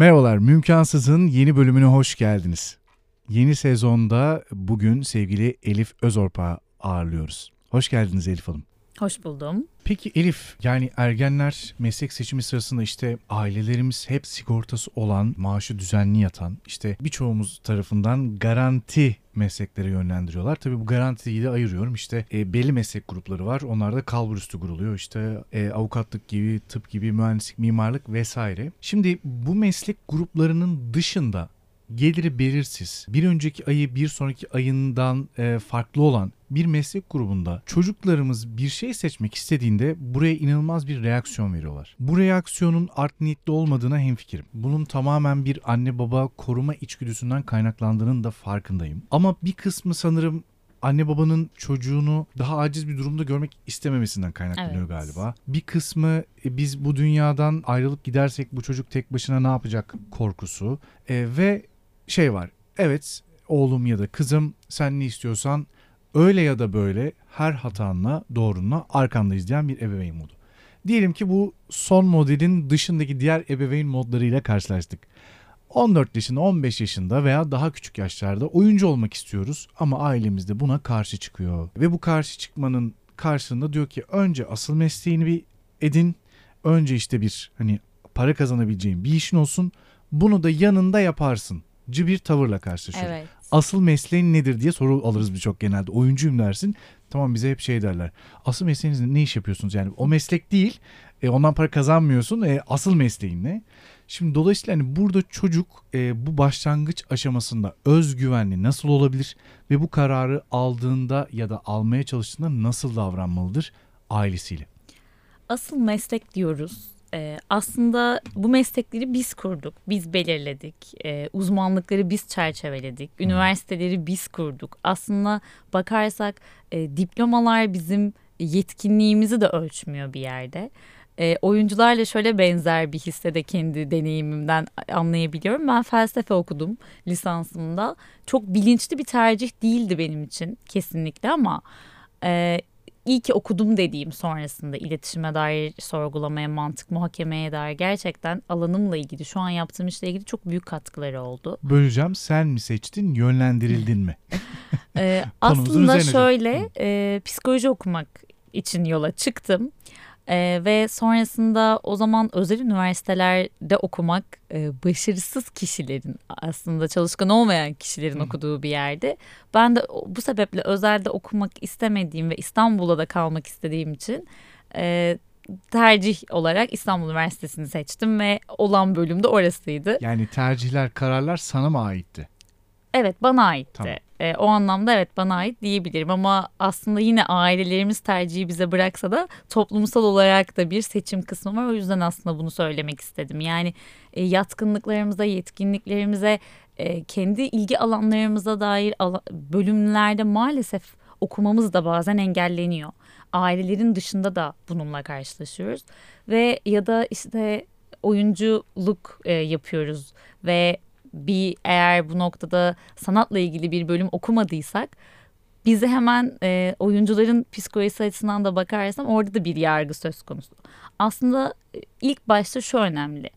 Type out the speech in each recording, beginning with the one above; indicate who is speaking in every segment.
Speaker 1: Merhabalar, Mümkansız'ın yeni bölümüne hoş geldiniz. Yeni sezonda bugün sevgili Elif Özorp'a ağırlıyoruz. Hoş geldiniz Elif Hanım.
Speaker 2: Hoş buldum.
Speaker 1: Peki Elif, yani ergenler meslek seçimi sırasında işte ailelerimiz hep sigortası olan, maaşı düzenli yatan, işte birçoğumuz tarafından garanti mesleklere yönlendiriyorlar. Tabii bu garantiyi de ayırıyorum. İşte e, belli meslek grupları var. Onlar da kalburüstü kuruluyor. İşte e, avukatlık gibi, tıp gibi, mühendislik, mimarlık vesaire. Şimdi bu meslek gruplarının dışında geliri belirsiz, bir önceki ayı bir sonraki ayından e, farklı olan bir meslek grubunda çocuklarımız bir şey seçmek istediğinde buraya inanılmaz bir reaksiyon veriyorlar. Bu reaksiyonun art niyetli olmadığına hemfikirim. Bunun tamamen bir anne baba koruma içgüdüsünden kaynaklandığının da farkındayım. Ama bir kısmı sanırım anne babanın çocuğunu daha aciz bir durumda görmek istememesinden kaynaklanıyor
Speaker 2: Evet.
Speaker 1: galiba. Bir kısmı e, biz bu dünyadan ayrılıp gidersek bu çocuk tek başına ne yapacak korkusu E, ve şey var. Evet oğlum ya da kızım sen ne istiyorsan öyle ya da böyle her hatanla doğrunla arkandayız diyen bir ebeveyn modu. Diyelim ki bu son modelin dışındaki diğer ebeveyn modlarıyla karşılaştık. 14 yaşında, 15 yaşında veya daha küçük yaşlarda oyuncu olmak istiyoruz ama ailemiz de buna karşı çıkıyor. Ve bu karşı çıkmanın karşılığında diyor ki önce asıl mesleğini bir edin. Önce işte bir hani para kazanabileceğin bir işin olsun. Bunu da yanında yaparsın. Cı bir tavırla karşılaşıyoruz
Speaker 2: Evet.
Speaker 1: asıl mesleğin nedir diye soru alırız birçok genelde. Oyuncuyum dersin. Tamam bize hep şey derler. Asıl mesleğiniz ne, ne iş yapıyorsunuz? Yani o meslek değil. E, ondan para kazanmıyorsun. E, asıl mesleğin ne? Şimdi dolayısıyla hani burada çocuk e, bu başlangıç aşamasında özgüvenli nasıl olabilir ve bu kararı aldığında ya da almaya çalıştığında nasıl davranmalıdır ailesiyle?
Speaker 2: Asıl meslek diyoruz. Ee, aslında bu meslekleri biz kurduk, biz belirledik. Ee, uzmanlıkları biz çerçeveledik. Üniversiteleri biz kurduk. Aslında bakarsak e, diplomalar bizim yetkinliğimizi de ölçmüyor bir yerde. E, oyuncularla şöyle benzer bir hisse de kendi deneyimimden anlayabiliyorum. Ben felsefe okudum lisansımda. Çok bilinçli bir tercih değildi benim için kesinlikle ama e, iyi ki okudum dediğim sonrasında iletişime dair sorgulamaya, mantık muhakemeye dair gerçekten alanımla ilgili, şu an yaptığım işle ilgili çok büyük katkıları oldu.
Speaker 1: Böleceğim sen mi seçtin yönlendirildin mi?
Speaker 2: Ee, aslında şöyle e, psikoloji okumak için yola çıktım. E, ve sonrasında o zaman özel üniversitelerde okumak e, başarısız kişilerin aslında çalışkan olmayan kişilerin
Speaker 1: Hı.
Speaker 2: okuduğu bir yerde. Ben de bu sebeple özelde okumak istemediğim ve İstanbul'da da kalmak istediğim için e, tercih olarak İstanbul Üniversitesi'ni seçtim ve olan bölüm de orasıydı.
Speaker 1: Yani tercihler, kararlar sana mı aitti?
Speaker 2: Evet bana aitti.
Speaker 1: Tamam.
Speaker 2: Ee, o anlamda evet bana ait diyebilirim ama aslında yine ailelerimiz tercihi bize bıraksa da toplumsal olarak da bir seçim kısmı var. O yüzden aslında bunu söylemek istedim. Yani e, yatkınlıklarımıza, yetkinliklerimize, e, kendi ilgi alanlarımıza dair ala- bölümlerde maalesef okumamız da bazen engelleniyor. Ailelerin dışında da bununla karşılaşıyoruz ve ya da işte oyunculuk e, yapıyoruz ve bir eğer bu noktada sanatla ilgili bir bölüm okumadıysak bizi hemen e, oyuncuların psikolojisi açısından da bakarsam orada da bir yargı söz konusu. Aslında e, ilk başta şu önemli.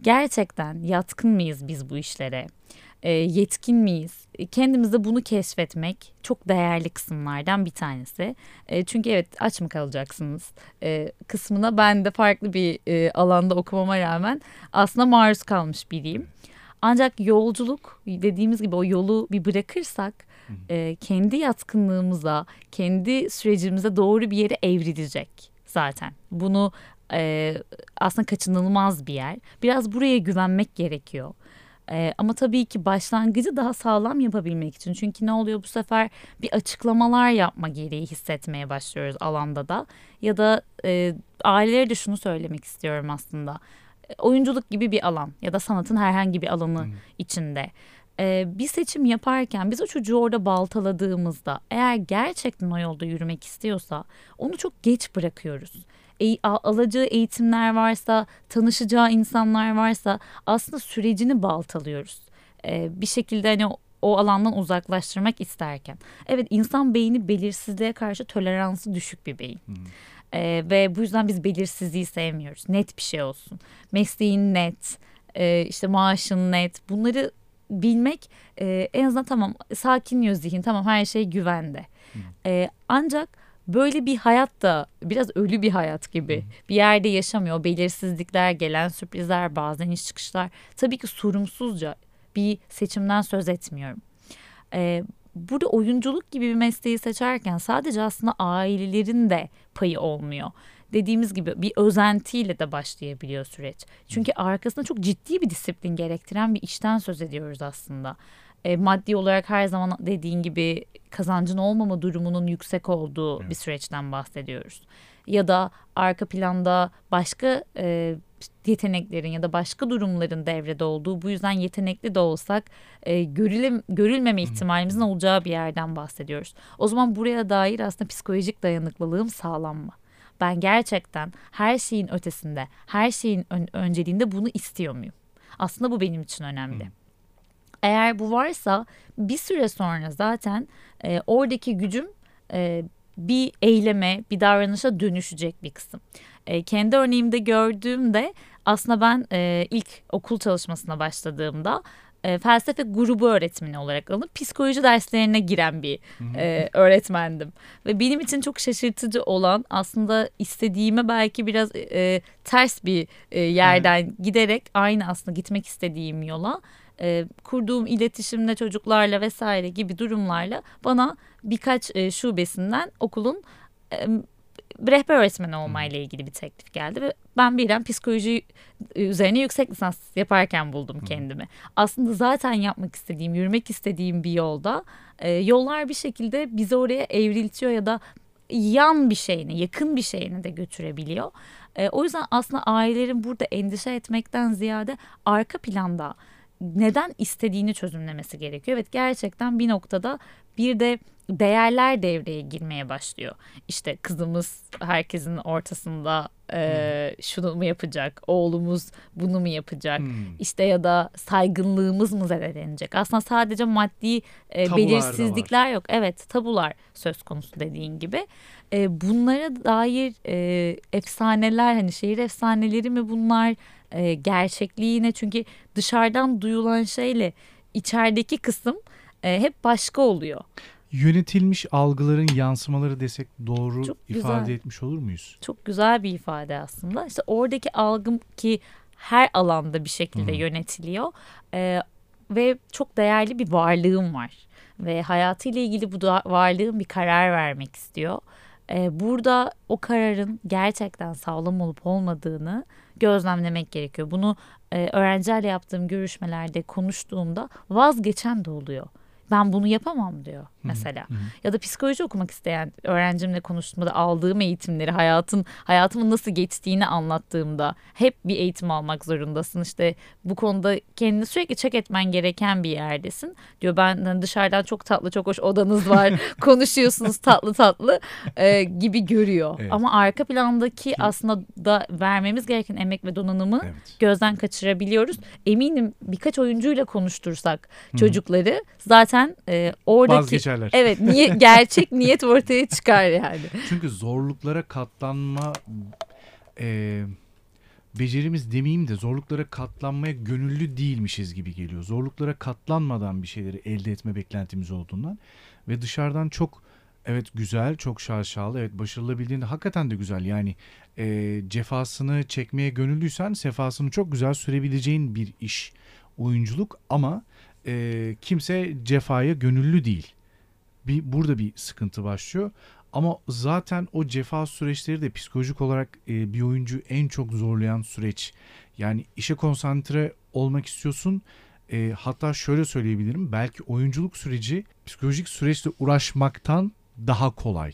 Speaker 2: Gerçekten yatkın mıyız biz bu işlere? E, yetkin miyiz? E, Kendimizde bunu keşfetmek çok değerli kısımlardan bir tanesi. E, çünkü evet aç mı kalacaksınız e, kısmına ben de farklı bir e, alanda okumama rağmen aslında maruz kalmış biriyim. Ancak yolculuk dediğimiz gibi o yolu bir bırakırsak e, kendi yatkınlığımıza, kendi sürecimize doğru bir yere evrilecek zaten. Bunu e, aslında kaçınılmaz bir yer. Biraz buraya güvenmek gerekiyor. E, ama tabii ki başlangıcı daha sağlam yapabilmek için. Çünkü ne oluyor bu sefer bir açıklamalar yapma gereği hissetmeye başlıyoruz alanda da. Ya da e, ailelere de şunu söylemek istiyorum aslında. Oyunculuk gibi bir alan ya da sanatın herhangi bir alanı içinde. E, bir seçim yaparken biz o çocuğu orada baltaladığımızda eğer gerçekten o yolda yürümek istiyorsa onu çok geç bırakıyoruz. E, alacağı eğitimler varsa, tanışacağı insanlar varsa aslında sürecini baltalıyoruz. E, bir şekilde hani o, alandan uzaklaştırmak isterken. Evet insan beyni belirsizliğe karşı toleransı düşük bir beyin. Ee, ve bu yüzden biz belirsizliği sevmiyoruz. Net bir şey olsun. Mesleğin net. e, işte maaşın net bunları bilmek e, en azından tamam sakinliyor zihin tamam her şey güvende. E, ancak böyle bir hayat da biraz ölü bir hayat gibi bir yerde yaşamıyor. Belirsizlikler, gelen sürprizler, bazen iş çıkışlar tabii ki sorumsuzca bir seçimden söz etmiyorum. E, burada oyunculuk gibi bir mesleği seçerken sadece aslında ailelerin de payı olmuyor dediğimiz gibi bir özentiyle de başlayabiliyor süreç. Çünkü arkasında çok ciddi bir disiplin gerektiren bir işten söz ediyoruz aslında. E, maddi olarak her zaman dediğin gibi kazancın olmama durumunun yüksek olduğu evet. bir süreçten bahsediyoruz. Ya da arka planda başka e, yeteneklerin ya da başka durumların devrede olduğu bu yüzden yetenekli de olsak e, görüle, görülmeme ihtimalimizin olacağı bir yerden bahsediyoruz. O zaman buraya dair aslında psikolojik dayanıklılığım sağlanma. Ben gerçekten her şeyin ötesinde, her şeyin ön, önceliğinde bunu istiyor muyum? Aslında bu benim için önemli. Hmm. Eğer bu varsa bir süre sonra zaten e, oradaki gücüm e, bir eyleme, bir davranışa dönüşecek bir kısım. E, kendi örneğimde gördüğümde aslında ben e, ilk okul çalışmasına başladığımda e, felsefe grubu öğretmeni olarak alınıp psikoloji derslerine giren bir e, öğretmendim. Ve benim için çok şaşırtıcı olan aslında istediğime belki biraz e, ters bir e, yerden giderek aynı aslında gitmek istediğim yola e, kurduğum iletişimle çocuklarla vesaire gibi durumlarla bana birkaç e, şubesinden okulun e, rehber öğretmeni olmayla ilgili bir teklif geldi ve ben birden psikoloji üzerine yüksek lisans yaparken buldum kendimi. Aslında zaten yapmak istediğim, yürümek istediğim bir yolda e, yollar bir şekilde bizi oraya evriltiyor ya da yan bir şeyine, yakın bir şeyine de götürebiliyor. E, o yüzden aslında ailelerin burada endişe etmekten ziyade arka planda neden istediğini çözümlemesi gerekiyor. Evet gerçekten bir noktada bir de değerler devreye girmeye başlıyor. İşte kızımız herkesin ortasında e, hmm. şunu mu yapacak, oğlumuz bunu mu yapacak, hmm. işte ya da saygınlığımız mı zedelenecek. Aslında sadece maddi e, belirsizlikler yok. Evet tabular söz konusu dediğin gibi. E, bunlara dair e, efsaneler hani şehir efsaneleri mi bunlar e, gerçekliğine çünkü dışarıdan duyulan şeyle içerideki kısım e, hep başka oluyor
Speaker 1: yönetilmiş algıların yansımaları desek doğru Çok ifade güzel. etmiş olur muyuz?
Speaker 2: Çok güzel bir ifade aslında. İşte oradaki algım ki her alanda bir şekilde hmm. yönetiliyor ee, ve çok değerli bir varlığım var ve hayatıyla ilgili bu varlığım bir karar vermek istiyor. Ee, burada o kararın gerçekten sağlam olup olmadığını gözlemlemek gerekiyor. Bunu e, öğrencilerle yaptığım görüşmelerde konuştuğumda vazgeçen de oluyor ben bunu yapamam diyor mesela. Hı hı. Ya da psikoloji okumak isteyen öğrencimle konuştuğumda aldığım eğitimleri hayatın hayatımın nasıl geçtiğini anlattığımda hep bir eğitim almak zorundasın. İşte bu konuda kendini sürekli çek etmen gereken bir yerdesin. Diyor ben hani dışarıdan çok tatlı çok hoş odanız var konuşuyorsunuz tatlı tatlı e, gibi görüyor. Evet. Ama arka plandaki aslında da vermemiz gereken emek ve donanımı evet. gözden kaçırabiliyoruz. Eminim birkaç oyuncuyla konuştursak Hı. çocukları zaten e, oradaki
Speaker 1: geçerler.
Speaker 2: Evet niye, gerçek niyet ortaya çıkar yani.
Speaker 1: Çünkü zorluklara katlanma e, becerimiz demeyeyim de zorluklara katlanmaya gönüllü değilmişiz gibi geliyor. Zorluklara katlanmadan bir şeyleri elde etme beklentimiz olduğundan ve dışarıdan çok evet güzel, çok şaşalı, evet başarılı bildiğinde hakikaten de güzel. Yani e, cefasını çekmeye gönüllüysen sefasını çok güzel sürebileceğin bir iş oyunculuk ama e, kimse cefaya gönüllü değil bir burada bir sıkıntı başlıyor. Ama zaten o cefa süreçleri de psikolojik olarak e, bir oyuncu en çok zorlayan süreç. Yani işe konsantre olmak istiyorsun. E, hatta şöyle söyleyebilirim. Belki oyunculuk süreci psikolojik süreçle uğraşmaktan daha kolay.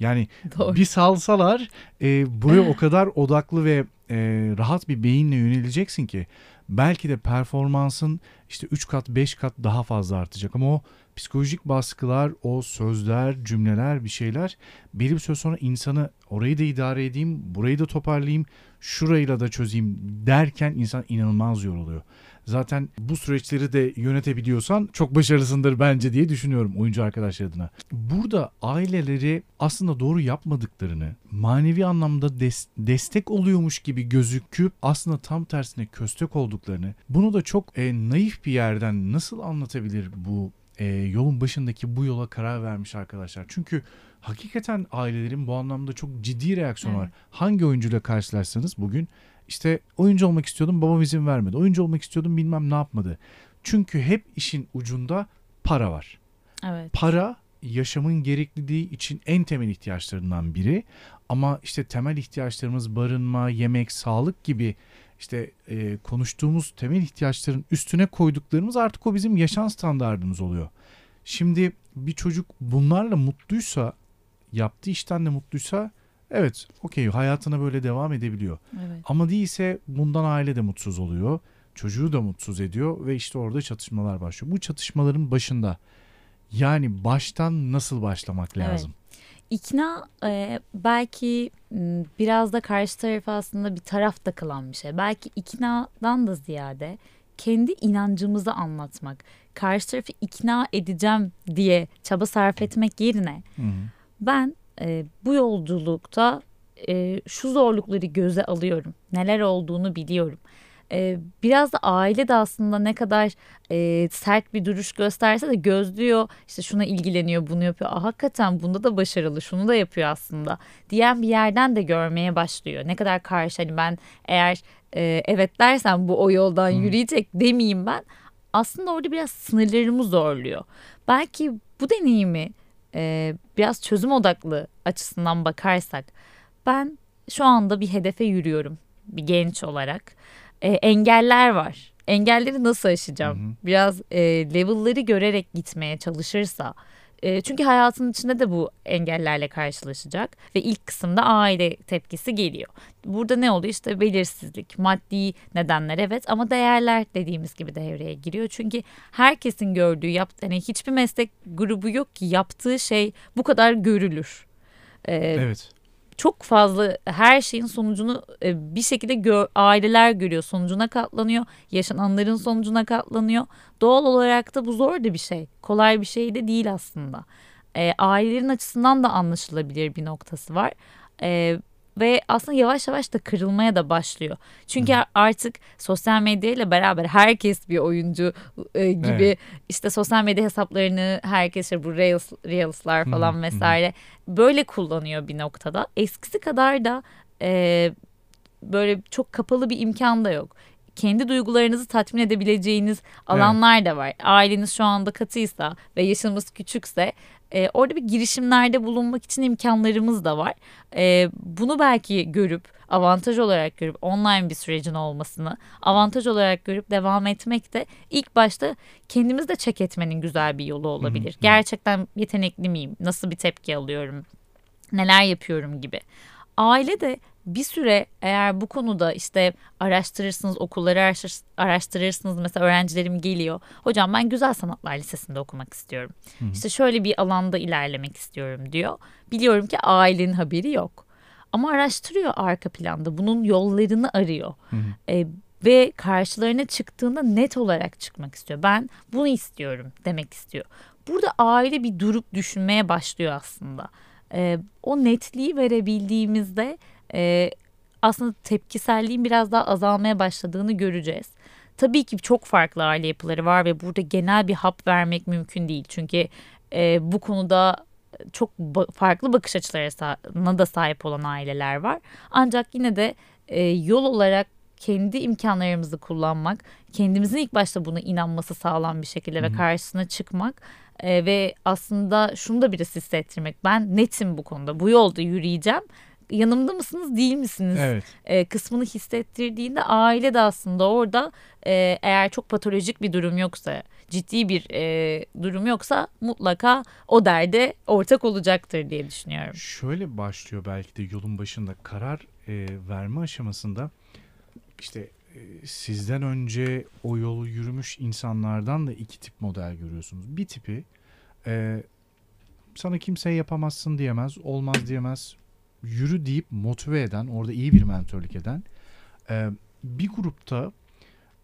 Speaker 1: Yani Doğru. bir salsalar e, buraya o kadar odaklı ve e, rahat bir beyinle yöneleceksin ki belki de performansın işte 3 kat 5 kat daha fazla artacak ama o psikolojik baskılar, o sözler, cümleler, bir şeyler belli bir süre sonra insanı orayı da idare edeyim, burayı da toparlayayım, şurayla da çözeyim derken insan inanılmaz yoruluyor. Zaten bu süreçleri de yönetebiliyorsan çok başarılısındır bence diye düşünüyorum oyuncu arkadaşlar adına. Burada aileleri aslında doğru yapmadıklarını, manevi anlamda des- destek oluyormuş gibi gözüküp aslında tam tersine köstek olduklarını, bunu da çok e, naif bir yerden nasıl anlatabilir bu e, yolun başındaki bu yola karar vermiş arkadaşlar. Çünkü hakikaten ailelerin bu anlamda çok ciddi reaksiyonu var. Hangi oyuncuyla karşılaşsanız bugün işte oyuncu olmak istiyordum babam izin vermedi. Oyuncu olmak istiyordum bilmem ne yapmadı. Çünkü hep işin ucunda para var.
Speaker 2: Evet.
Speaker 1: Para yaşamın gerekliliği için en temel ihtiyaçlarından biri. Ama işte temel ihtiyaçlarımız barınma, yemek, sağlık gibi işte e, konuştuğumuz temel ihtiyaçların üstüne koyduklarımız artık o bizim yaşam standartımız oluyor. Şimdi bir çocuk bunlarla mutluysa, yaptığı işten de mutluysa evet okey hayatına böyle devam edebiliyor.
Speaker 2: Evet.
Speaker 1: Ama değilse bundan aile de mutsuz oluyor. Çocuğu da mutsuz ediyor ve işte orada çatışmalar başlıyor. Bu çatışmaların başında yani baştan nasıl başlamak lazım?
Speaker 2: İkna e, belki biraz da karşı tarafı aslında bir taraf da kılan bir şey. Belki iknadan da ziyade kendi inancımızı anlatmak, karşı tarafı ikna edeceğim diye çaba sarf etmek yerine
Speaker 1: Hı hı.
Speaker 2: ben e, bu yolculukta e, şu zorlukları göze alıyorum. Neler olduğunu biliyorum. E, biraz da aile de aslında ne kadar e, sert bir duruş gösterse de gözlüyor. İşte şuna ilgileniyor, bunu yapıyor. Aa, hakikaten bunda da başarılı, şunu da yapıyor aslında. Diyen bir yerden de görmeye başlıyor. Ne kadar karşı hani ben eğer e, evet dersem bu o yoldan
Speaker 1: Hmm.
Speaker 2: yürüyecek demeyeyim ben. Aslında orada biraz sınırlarımı zorluyor. Belki bu deneyimi e, biraz çözüm odaklı açısından bakarsak ben şu anda bir hedefe yürüyorum bir genç olarak. E, engeller var. Engelleri nasıl aşacağım?
Speaker 1: Hı hı.
Speaker 2: Biraz e, level'ları görerek gitmeye çalışırsa. E, çünkü hayatın içinde de bu engellerle karşılaşacak ve ilk kısımda aile tepkisi geliyor. Burada ne oluyor? İşte belirsizlik, maddi nedenler evet ama değerler dediğimiz gibi devreye giriyor. Çünkü herkesin gördüğü, yap, hani hiçbir meslek grubu yok ki yaptığı şey bu kadar görülür. E,
Speaker 1: Evet.
Speaker 2: Çok fazla her şeyin sonucunu e, bir şekilde gö- aileler görüyor. Sonucuna katlanıyor. Yaşananların sonucuna katlanıyor. Doğal olarak da bu zor da bir şey. Kolay bir şey de değil aslında. E, ailelerin açısından da anlaşılabilir bir noktası var. E, ve aslında yavaş yavaş da kırılmaya da başlıyor. Çünkü artık sosyal medyayla beraber herkes bir oyuncu e, gibi
Speaker 1: Evet.
Speaker 2: işte sosyal medya hesaplarını herkes işte bu Reels, Reels'lar
Speaker 1: Hı
Speaker 2: falan
Speaker 1: hı, hı.
Speaker 2: vesaire böyle kullanıyor bir noktada. Eskisi kadar da e, böyle çok kapalı bir imkan da yok. Kendi duygularınızı tatmin edebileceğiniz alanlar da var. Aileniz şu anda katıysa ve yaşınız küçükse e, orada bir girişimlerde bulunmak için imkanlarımız da var. E, bunu belki görüp avantaj olarak görüp online bir sürecin olmasını avantaj olarak görüp devam etmek de ilk başta kendimiz de check etmenin güzel bir yolu olabilir. Gerçekten yetenekli miyim? Nasıl bir tepki alıyorum? Neler yapıyorum gibi. Aile de bir süre eğer bu konuda işte araştırırsınız, okulları araştır- araştırırsınız. Mesela öğrencilerim geliyor. Hocam ben Güzel Sanatlar Lisesi'nde okumak istiyorum.
Speaker 1: Hı hı.
Speaker 2: İşte şöyle bir alanda ilerlemek istiyorum diyor. Biliyorum ki ailenin haberi yok. Ama araştırıyor arka planda. Bunun yollarını arıyor.
Speaker 1: Hı hı.
Speaker 2: E, ve karşılarına çıktığında net olarak çıkmak istiyor. Ben bunu istiyorum demek istiyor. Burada aile bir durup düşünmeye başlıyor aslında. E, o netliği verebildiğimizde e, aslında tepkiselliğin biraz daha azalmaya başladığını göreceğiz. Tabii ki çok farklı aile yapıları var ve burada genel bir hap vermek mümkün değil. Çünkü e, bu konuda çok farklı bakış açılarına da sahip olan aileler var. Ancak yine de e, yol olarak kendi imkanlarımızı kullanmak, kendimizin ilk başta buna inanması sağlam bir şekilde
Speaker 1: Hı
Speaker 2: ve karşısına çıkmak e, ve aslında şunu da biraz hissettirmek. Ben netim bu konuda, bu yolda yürüyeceğim. Yanımda mısınız, değil misiniz?
Speaker 1: Evet.
Speaker 2: e, kısmını hissettirdiğinde aile de aslında orada e, eğer çok patolojik bir durum yoksa ciddi bir e, durum yoksa mutlaka o derde ortak olacaktır diye düşünüyorum.
Speaker 1: Şöyle başlıyor belki de yolun başında karar e, verme aşamasında işte e, sizden önce o yolu yürümüş insanlardan da iki tip model görüyorsunuz. Bir tipi Ee, sana kimseye yapamazsın diyemez, olmaz diyemez. Yürü deyip motive eden, orada iyi bir mentörlük eden. Ee, bir grupta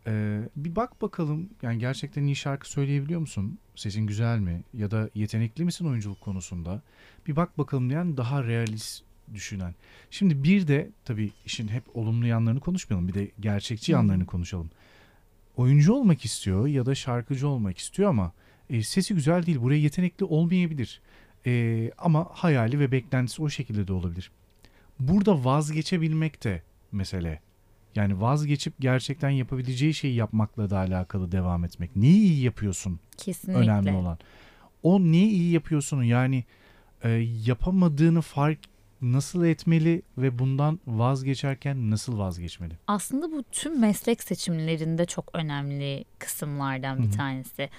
Speaker 1: e, bir bak bakalım yani gerçekten iyi şarkı söyleyebiliyor musun? Sesin güzel mi? Ya da yetenekli misin oyunculuk konusunda? Bir bak bakalım diyen daha realist düşünen. Şimdi bir de tabii işin hep olumlu yanlarını konuşmayalım. Bir de gerçekçi yanlarını konuşalım. Oyuncu olmak istiyor ya da şarkıcı olmak istiyor ama e, sesi güzel değil. Buraya yetenekli olmayabilir. E, ama hayali ve beklentisi o şekilde de olabilir. Burada vazgeçebilmek de mesele. Yani vazgeçip gerçekten yapabileceği şeyi yapmakla da alakalı devam etmek. Neyi iyi yapıyorsun?
Speaker 2: Kesinlikle.
Speaker 1: önemli olan. O neyi iyi yapıyorsun yani e, yapamadığını fark nasıl etmeli ve bundan vazgeçerken nasıl vazgeçmeli?
Speaker 2: Aslında bu tüm meslek seçimlerinde çok önemli kısımlardan bir
Speaker 1: Hı hı.
Speaker 2: tanesi.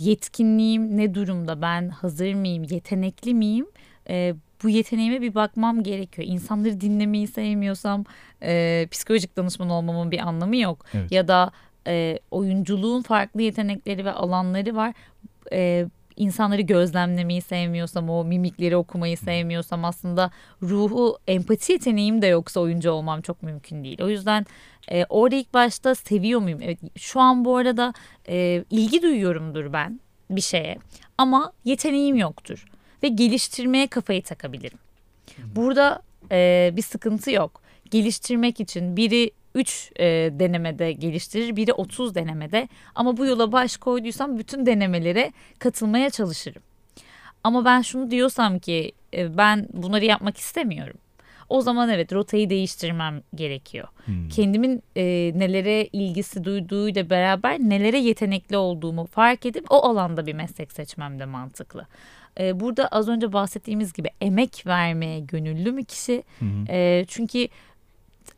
Speaker 2: Yetkinliğim ne durumda? Ben hazır mıyım? Yetenekli miyim? Ee, bu yeteneğime bir bakmam gerekiyor. İnsanları dinlemeyi sevmiyorsam e, psikolojik danışman olmamın bir anlamı yok.
Speaker 1: Evet.
Speaker 2: Ya da e, oyunculuğun farklı yetenekleri ve alanları var. E, insanları gözlemlemeyi sevmiyorsam, o mimikleri okumayı sevmiyorsam aslında ruhu, empati yeteneğim de yoksa oyuncu olmam çok mümkün değil. O yüzden e, orada ilk başta seviyor muyum? Evet, şu an bu arada e, ilgi duyuyorumdur ben bir şeye ama yeteneğim yoktur ve geliştirmeye kafayı takabilirim. Burada e, bir sıkıntı yok. Geliştirmek için biri 3 denemede geliştirir, biri 30 denemede ama bu yola baş koyduysam bütün denemelere katılmaya çalışırım. Ama ben şunu diyorsam ki e, ben bunları yapmak istemiyorum. O zaman evet rotayı değiştirmem gerekiyor.
Speaker 1: Hmm.
Speaker 2: Kendimin e, nelere ilgisi duyduğuyla beraber nelere yetenekli olduğumu fark edip o alanda bir meslek seçmem de mantıklı. E, burada az önce bahsettiğimiz gibi emek vermeye gönüllü mü kişi?
Speaker 1: Hı hı.
Speaker 2: E, çünkü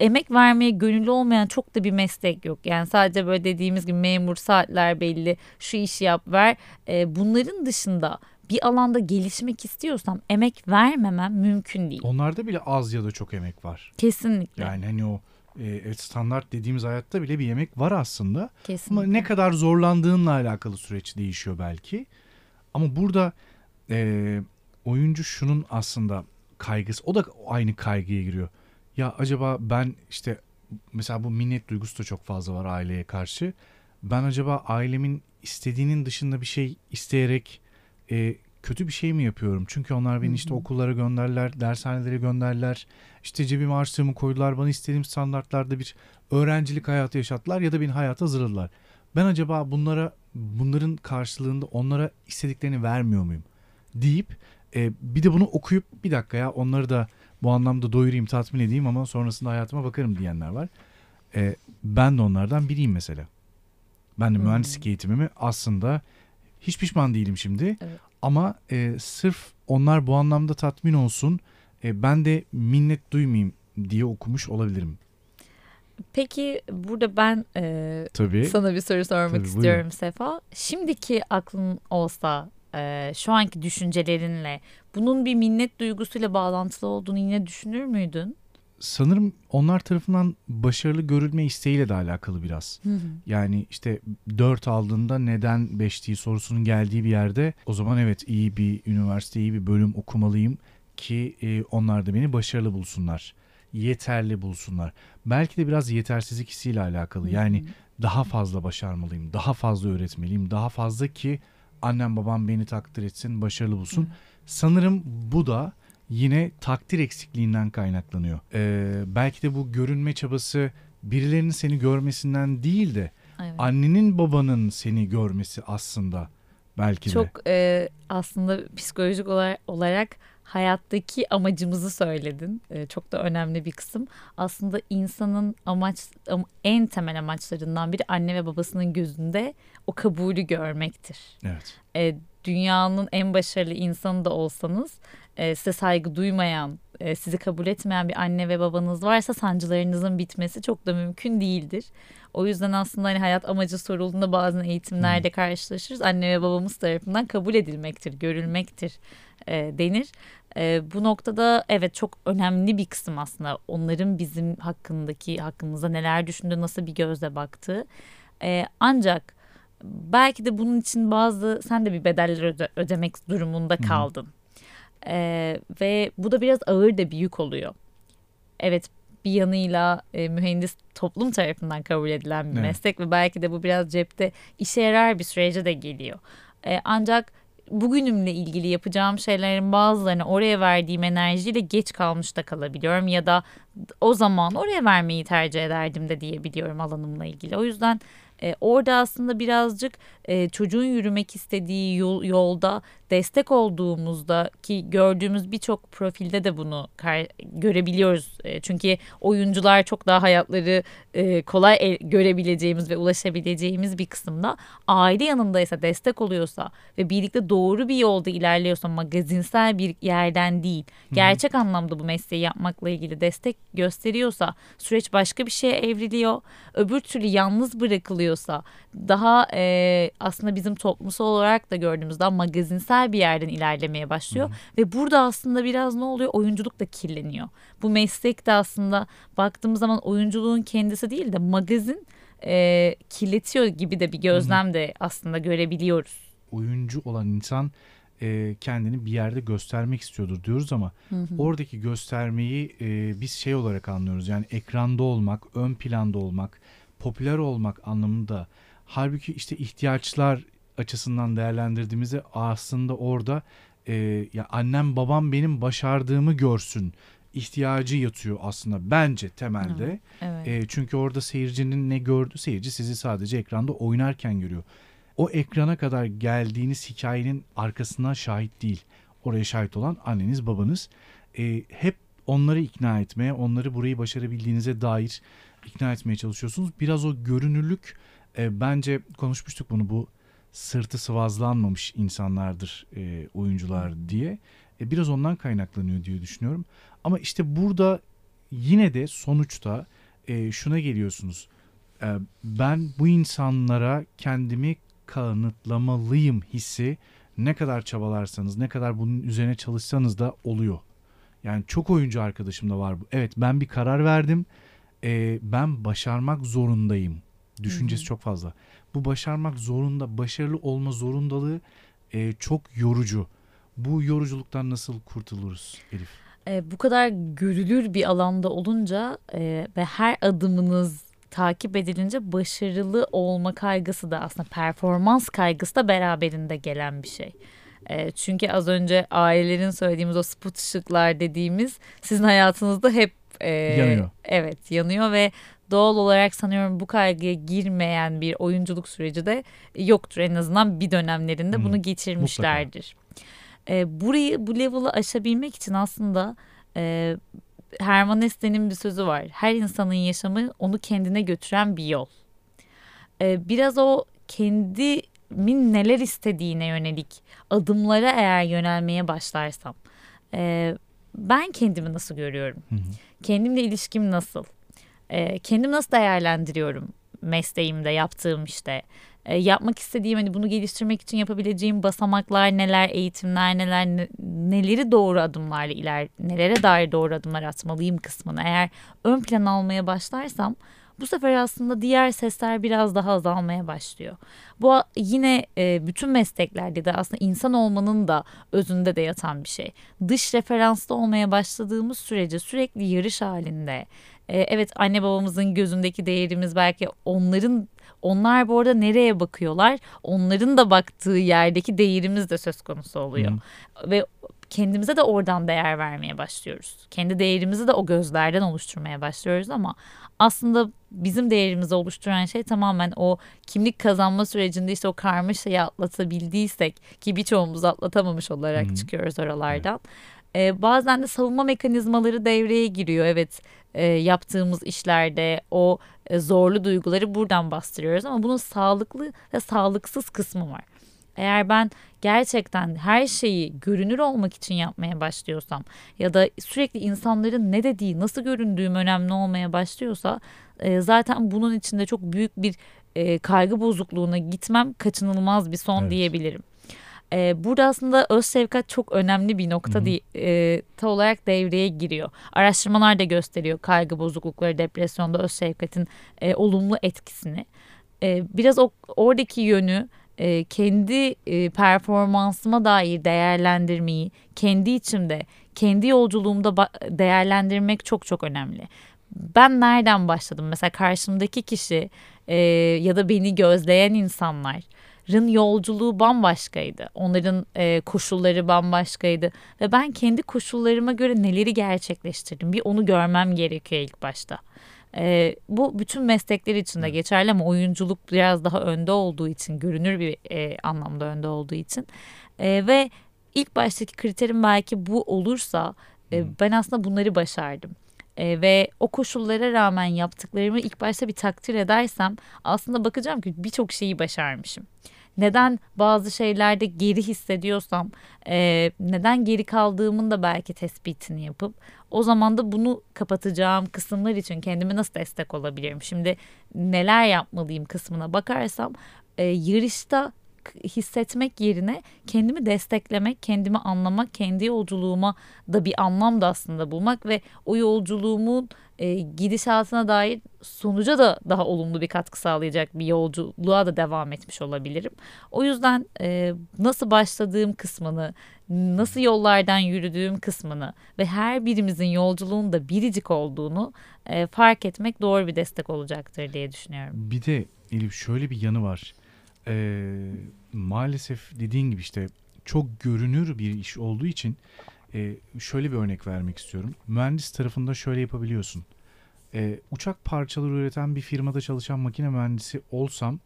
Speaker 2: emek vermeye gönüllü olmayan çok da bir meslek yok. Yani sadece böyle dediğimiz gibi memur saatler belli, şu işi yap ver. E, bunların dışında bir alanda gelişmek istiyorsam emek vermemem mümkün değil.
Speaker 1: Onlarda bile az ya da çok emek var.
Speaker 2: Kesinlikle.
Speaker 1: Yani hani o e, evet, standart dediğimiz hayatta bile bir emek var aslında.
Speaker 2: kesinlikle.
Speaker 1: Ama ne kadar zorlandığınla alakalı süreç değişiyor belki. Ama burada e, oyuncu şunun aslında kaygısı. O da aynı kaygıya giriyor. Ya acaba ben işte mesela bu minnet duygusu da çok fazla var aileye karşı. Ben acaba ailemin istediğinin dışında bir şey isteyerek e, kötü bir şey mi yapıyorum? Çünkü onlar beni işte okullara gönderler, dershanelere gönderler. İşte cebime harçlığımı koydular. Bana istediğim standartlarda bir öğrencilik hayatı yaşattılar ya da beni hayata hazırladılar. Ben acaba bunlara bunların karşılığında onlara istediklerini vermiyor muyum? deyip e, bir de bunu okuyup bir dakika ya onları da bu anlamda doyurayım, tatmin edeyim ama sonrasında hayatıma bakarım diyenler var. E, ben de onlardan biriyim mesela. Ben de
Speaker 2: Hmm.
Speaker 1: mühendislik eğitimimi aslında hiç pişman değilim şimdi.
Speaker 2: Evet.
Speaker 1: Ama e, sırf onlar bu anlamda tatmin olsun, e, ben de minnet duymayayım diye okumuş olabilirim.
Speaker 2: Peki burada ben e,
Speaker 1: Tabii.
Speaker 2: sana bir soru sormak
Speaker 1: Tabii,
Speaker 2: istiyorum Sefa. Şimdiki aklın olsa e, şu anki düşüncelerinle bunun bir minnet duygusuyla bağlantılı olduğunu yine düşünür müydün?
Speaker 1: Sanırım onlar tarafından başarılı görülme isteğiyle de alakalı biraz. Yani işte 4 aldığında neden 5 değil sorusunun geldiği bir yerde o zaman evet iyi bir üniversite, iyi bir bölüm okumalıyım ki e, onlar da beni başarılı bulsunlar. Yeterli bulsunlar. Belki de biraz yetersizlik hissiyle alakalı. Yani daha fazla başarmalıyım, daha fazla öğretmeliyim, daha fazla ki annem babam beni takdir etsin, başarılı bulsun.
Speaker 2: Hı.
Speaker 1: Sanırım bu da yine takdir eksikliğinden kaynaklanıyor. Ee, belki de bu görünme çabası birilerinin seni görmesinden değil de
Speaker 2: Evet.
Speaker 1: annenin babanın seni görmesi aslında belki de.
Speaker 2: Çok e, aslında psikolojik olarak, olarak hayattaki amacımızı söyledin. E, çok da önemli bir kısım. Aslında insanın amaç am- en temel amaçlarından biri anne ve babasının gözünde o kabulü görmektir.
Speaker 1: Evet.
Speaker 2: E, dünyanın en başarılı insanı da olsanız e, size saygı duymayan, e, sizi kabul etmeyen bir anne ve babanız varsa sancılarınızın bitmesi çok da mümkün değildir. O yüzden aslında hani hayat amacı sorulduğunda bazen eğitimlerde karşılaşırız. Anne ve babamız tarafından kabul edilmektir, görülmektir e, denir. E, bu noktada evet çok önemli bir kısım aslında onların bizim hakkındaki hakkımızda neler düşündüğü, nasıl bir gözle baktığı. E, ancak belki de bunun için bazı sen de bir bedeller öde, ödemek durumunda kaldın. Ee, ve bu da biraz ağır da bir yük oluyor. Evet bir yanıyla e, mühendis toplum tarafından kabul edilen bir
Speaker 1: Evet.
Speaker 2: meslek ve belki de bu biraz cepte işe yarar bir sürece de geliyor. E, ancak bugünümle ilgili yapacağım şeylerin bazılarını oraya verdiğim enerjiyle geç kalmış da kalabiliyorum ya da o zaman oraya vermeyi tercih ederdim de diyebiliyorum alanımla ilgili. O yüzden e, orada aslında birazcık e, çocuğun yürümek istediği yol, yolda destek olduğumuzda ki gördüğümüz birçok profilde de bunu görebiliyoruz. E, çünkü oyuncular çok daha hayatları e, kolay el- görebileceğimiz ve ulaşabileceğimiz bir kısımda aile yanındaysa destek oluyorsa ve birlikte doğru bir yolda ilerliyorsa magazinsel bir yerden değil gerçek anlamda bu mesleği yapmakla ilgili destek gösteriyorsa süreç başka bir şeye evriliyor. Öbür türlü yalnız bırakılıyorsa daha e, aslında bizim toplumsal olarak da gördüğümüz daha magazinsel bir yerden ilerlemeye başlıyor. Ve burada aslında biraz ne oluyor? Oyunculuk da kirleniyor. Bu meslek de aslında baktığımız zaman oyunculuğun kendisi değil de magazin e, kirletiyor gibi de bir gözlem de aslında görebiliyoruz.
Speaker 1: oyuncu olan insan e, kendini bir yerde göstermek istiyordur diyoruz ama oradaki göstermeyi e, biz şey olarak anlıyoruz. Yani ekranda olmak, ön planda olmak, popüler olmak anlamında. Halbuki işte ihtiyaçlar açısından değerlendirdiğimizde aslında orada e, ya annem babam benim başardığımı görsün ihtiyacı yatıyor aslında bence temelde.
Speaker 2: Evet.
Speaker 1: E, çünkü orada seyircinin ne gördü? Seyirci sizi sadece ekranda oynarken görüyor. O ekrana kadar geldiğiniz hikayenin arkasından şahit değil. Oraya şahit olan anneniz babanız. E, hep onları ikna etmeye, onları burayı başarabildiğinize dair ikna etmeye çalışıyorsunuz. Biraz o görünürlük e, bence konuşmuştuk bunu bu sırtı sıvazlanmamış insanlardır e, oyuncular diye. E, biraz ondan kaynaklanıyor diye düşünüyorum. Ama işte burada yine de sonuçta e, şuna geliyorsunuz. E, ben bu insanlara kendimi kanıtlamalıyım hissi ne kadar çabalarsanız, ne kadar bunun üzerine çalışsanız da oluyor. Yani çok oyuncu arkadaşım da var bu. Evet ben bir karar verdim. E, ben başarmak zorundayım. Düşüncesi çok fazla. Bu başarmak zorunda, başarılı olma zorundalığı e, çok yorucu. Bu yoruculuktan nasıl kurtuluruz Elif?
Speaker 2: E, bu kadar görülür bir alanda olunca e, ve her adımınız takip edilince başarılı olma kaygısı da aslında performans kaygısı da beraberinde gelen bir şey. E, çünkü az önce ailelerin söylediğimiz o spot ışıklar dediğimiz sizin hayatınızda hep e,
Speaker 1: Yanıyor.
Speaker 2: Evet yanıyor ve doğal olarak sanıyorum bu kaygıya girmeyen bir oyunculuk süreci de yoktur. En azından bir dönemlerinde bunu geçirmişlerdir. E, burayı bu level'ı aşabilmek için aslında e, Herman Hesse'nin bir sözü var. Her insanın yaşamı onu kendine götüren bir yol. E, biraz o kendimin neler istediğine yönelik adımlara eğer yönelmeye başlarsam e, ben kendimi nasıl görüyorum?
Speaker 1: Hı hı.
Speaker 2: Kendimle ilişkim nasıl? E, kendimi nasıl değerlendiriyorum mesleğimde, yaptığım işte? E, yapmak istediğim hani bunu geliştirmek için yapabileceğim basamaklar neler, eğitimler neler, ne- neleri doğru adımlarla iler, nelere dair doğru adımlar atmalıyım kısmını eğer ön plan almaya başlarsam bu sefer aslında diğer sesler biraz daha azalmaya başlıyor. Bu yine e, bütün mesleklerde de aslında insan olmanın da özünde de yatan bir şey. Dış referanslı olmaya başladığımız sürece sürekli yarış halinde. E, evet anne babamızın gözündeki değerimiz belki onların onlar bu arada nereye bakıyorlar? Onların da baktığı yerdeki değerimiz de söz konusu oluyor. Ve kendimize de oradan değer vermeye başlıyoruz. Kendi değerimizi de o gözlerden oluşturmaya başlıyoruz ama aslında bizim değerimizi oluşturan şey tamamen o kimlik kazanma sürecinde işte o karmaşayı atlatabildiysek ki birçoğumuz atlatamamış olarak
Speaker 1: hı.
Speaker 2: çıkıyoruz oralardan. Ee, bazen de savunma mekanizmaları devreye giriyor. Evet e, yaptığımız işlerde o e, zorlu duyguları buradan bastırıyoruz ama bunun sağlıklı ve sağlıksız kısmı var. Eğer ben gerçekten her şeyi görünür olmak için yapmaya başlıyorsam ya da sürekli insanların ne dediği, nasıl göründüğüm önemli olmaya başlıyorsa e, zaten bunun içinde çok büyük bir e, kaygı bozukluğuna gitmem kaçınılmaz bir son
Speaker 1: Evet.
Speaker 2: diyebilirim. E, burada aslında öz şefkat çok önemli bir nokta değil, e, ta olarak devreye giriyor. Araştırmalar da gösteriyor kaygı bozuklukları, depresyonda öz şefkatin e, olumlu etkisini. e, biraz o oradaki yönü e, kendi e, performansıma dair değerlendirmeyi kendi içimde, kendi yolculuğumda değerlendirmek çok çok önemli. Ben nereden başladım? Mesela karşımdaki kişi e, ya da beni gözleyen insanların yolculuğu bambaşkaydı. Onların e, koşulları bambaşkaydı ve ben kendi koşullarıma göre neleri gerçekleştirdim bir onu görmem gerekiyor ilk başta. E, bu bütün meslekler için de geçerli ama oyunculuk biraz daha önde olduğu için görünür bir e, anlamda önde olduğu için e, ve ilk baştaki kriterim belki bu olursa e, ben aslında bunları başardım. E, ve o koşullara rağmen yaptıklarımı ilk başta bir takdir edersem aslında bakacağım ki birçok şeyi başarmışım neden bazı şeylerde geri hissediyorsam e, neden geri kaldığımın da belki tespitini yapıp o zaman da bunu kapatacağım kısımlar için kendime nasıl destek olabilirim? Şimdi neler yapmalıyım kısmına bakarsam e, yarışta hissetmek yerine kendimi desteklemek, kendimi anlamak, kendi yolculuğuma da bir anlam da aslında bulmak ve o yolculuğumun e, gidişatına dair sonuca da daha olumlu bir katkı sağlayacak bir yolculuğa da devam etmiş olabilirim. O yüzden e, nasıl başladığım kısmını, nasıl yollardan yürüdüğüm kısmını ve her birimizin yolculuğunda biricik olduğunu e, fark etmek doğru bir destek olacaktır diye düşünüyorum.
Speaker 1: Bir de Elif şöyle bir yanı var. Ee, maalesef dediğin gibi işte çok görünür bir iş olduğu için e, şöyle bir örnek vermek istiyorum. Mühendis tarafında şöyle yapabiliyorsun. E, uçak parçaları üreten bir firmada çalışan makine mühendisi olsam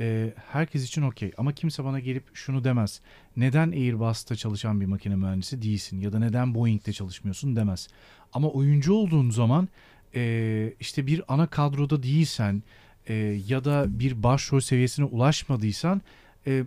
Speaker 1: e, herkes için okey. Ama kimse bana gelip şunu demez. Neden Airbus'ta çalışan bir makine mühendisi değilsin ya da neden Boeing'de çalışmıyorsun demez. Ama oyuncu olduğun zaman e, işte bir ana kadroda değilsen e, ya da bir başrol seviyesine ulaşmadıysan e,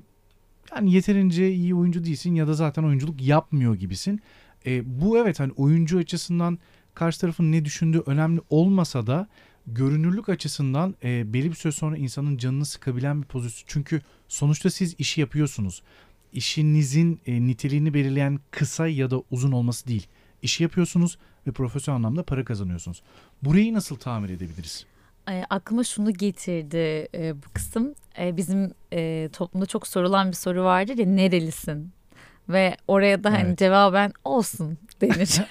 Speaker 1: yani yeterince iyi oyuncu değilsin ya da zaten oyunculuk yapmıyor gibisin. E, bu evet hani oyuncu açısından karşı tarafın ne düşündüğü önemli olmasa da görünürlük açısından e, belli bir süre sonra insanın canını sıkabilen bir pozisyon. Çünkü sonuçta siz işi yapıyorsunuz. İşinizin e, niteliğini belirleyen kısa ya da uzun olması değil. İşi yapıyorsunuz ve profesyonel anlamda para kazanıyorsunuz. Burayı nasıl tamir edebiliriz?
Speaker 2: E, aklıma şunu getirdi e, bu kısım. E, bizim e, toplumda çok sorulan bir soru vardır ya nerelisin? Ve oraya da hani evet. cevaben olsun denir.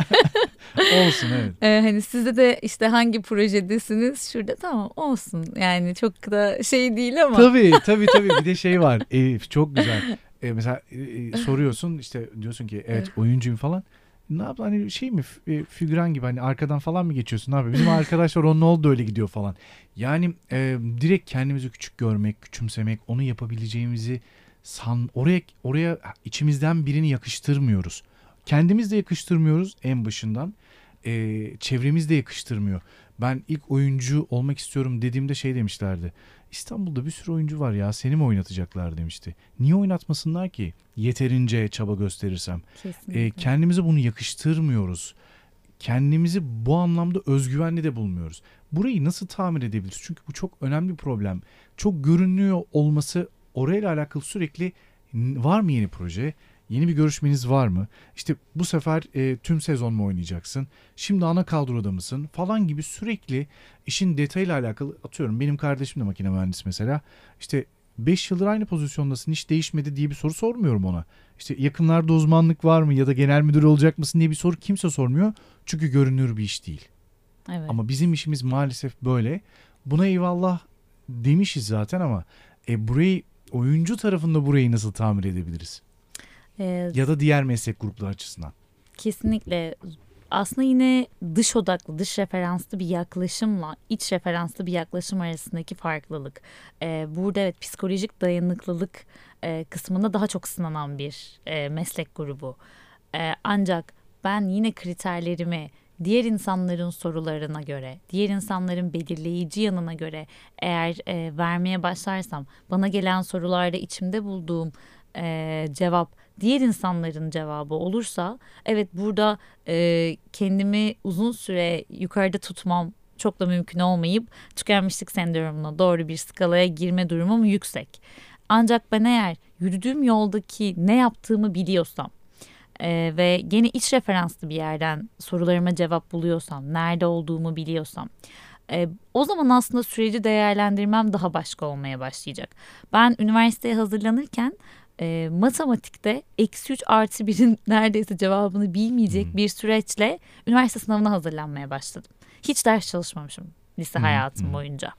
Speaker 1: olsun evet.
Speaker 2: Ee, hani sizde de işte hangi projedesiniz şurada tamam olsun. Yani çok da şey değil ama.
Speaker 1: Tabii tabii tabii bir de şey var. Elif çok güzel. Ee, mesela e, e, soruyorsun işte diyorsun ki evet oyuncuyum falan. Ne yap hani şey mi e, figüran gibi hani arkadan falan mı geçiyorsun abi? Bizim arkadaşlar onun oldu öyle gidiyor falan. Yani e, direkt kendimizi küçük görmek, küçümsemek, onu yapabileceğimizi san oraya oraya içimizden birini yakıştırmıyoruz. Kendimiz de yakıştırmıyoruz en başından. E, çevremiz de yakıştırmıyor. Ben ilk oyuncu olmak istiyorum dediğimde şey demişlerdi. İstanbul'da bir sürü oyuncu var ya seni mi oynatacaklar demişti. Niye oynatmasınlar ki? Yeterince çaba gösterirsem. E, kendimize bunu yakıştırmıyoruz. Kendimizi bu anlamda özgüvenli de bulmuyoruz. Burayı nasıl tamir edebiliriz? Çünkü bu çok önemli bir problem. Çok görünüyor olması orayla alakalı sürekli var mı yeni proje? Yeni bir görüşmeniz var mı? İşte bu sefer e, tüm sezon mu oynayacaksın? Şimdi ana kadroda mısın? Falan gibi sürekli işin detayıyla alakalı atıyorum. Benim kardeşim de makine mühendisi mesela. İşte 5 yıldır aynı pozisyondasın hiç değişmedi diye bir soru sormuyorum ona. İşte yakınlarda uzmanlık var mı ya da genel müdür olacak mısın diye bir soru kimse sormuyor. Çünkü görünür bir iş değil. Evet. Ama bizim işimiz maalesef böyle. Buna eyvallah demişiz zaten ama e, burayı oyuncu tarafında burayı nasıl tamir edebiliriz? Ee, ya da diğer meslek grupları açısından.
Speaker 2: Kesinlikle aslında yine dış odaklı, dış referanslı bir yaklaşımla iç referanslı bir yaklaşım arasındaki farklılık. Ee, burada evet psikolojik dayanıklılık e, kısmında daha çok sınanan bir e, meslek grubu. E, ancak ben yine kriterlerimi diğer insanların sorularına göre, diğer insanların belirleyici yanına göre eğer e, vermeye başlarsam bana gelen sorularda içimde bulduğum e, cevap diğer insanların cevabı olursa evet burada e, kendimi uzun süre yukarıda tutmam çok da mümkün olmayıp tükenmişlik sendromuna doğru bir skalaya girme durumum yüksek. Ancak ben eğer yürüdüğüm yoldaki ne yaptığımı biliyorsam e, ve gene iç referanslı bir yerden sorularıma cevap buluyorsam, nerede olduğumu biliyorsam E, o zaman aslında süreci değerlendirmem daha başka olmaya başlayacak. Ben üniversiteye hazırlanırken e, matematikte eksi 3 artı 1'in neredeyse cevabını bilmeyecek
Speaker 1: Hmm.
Speaker 2: bir süreçle üniversite sınavına hazırlanmaya başladım. Hiç ders çalışmamışım lise
Speaker 1: Hmm,
Speaker 2: hayatım
Speaker 1: hmm.
Speaker 2: boyunca.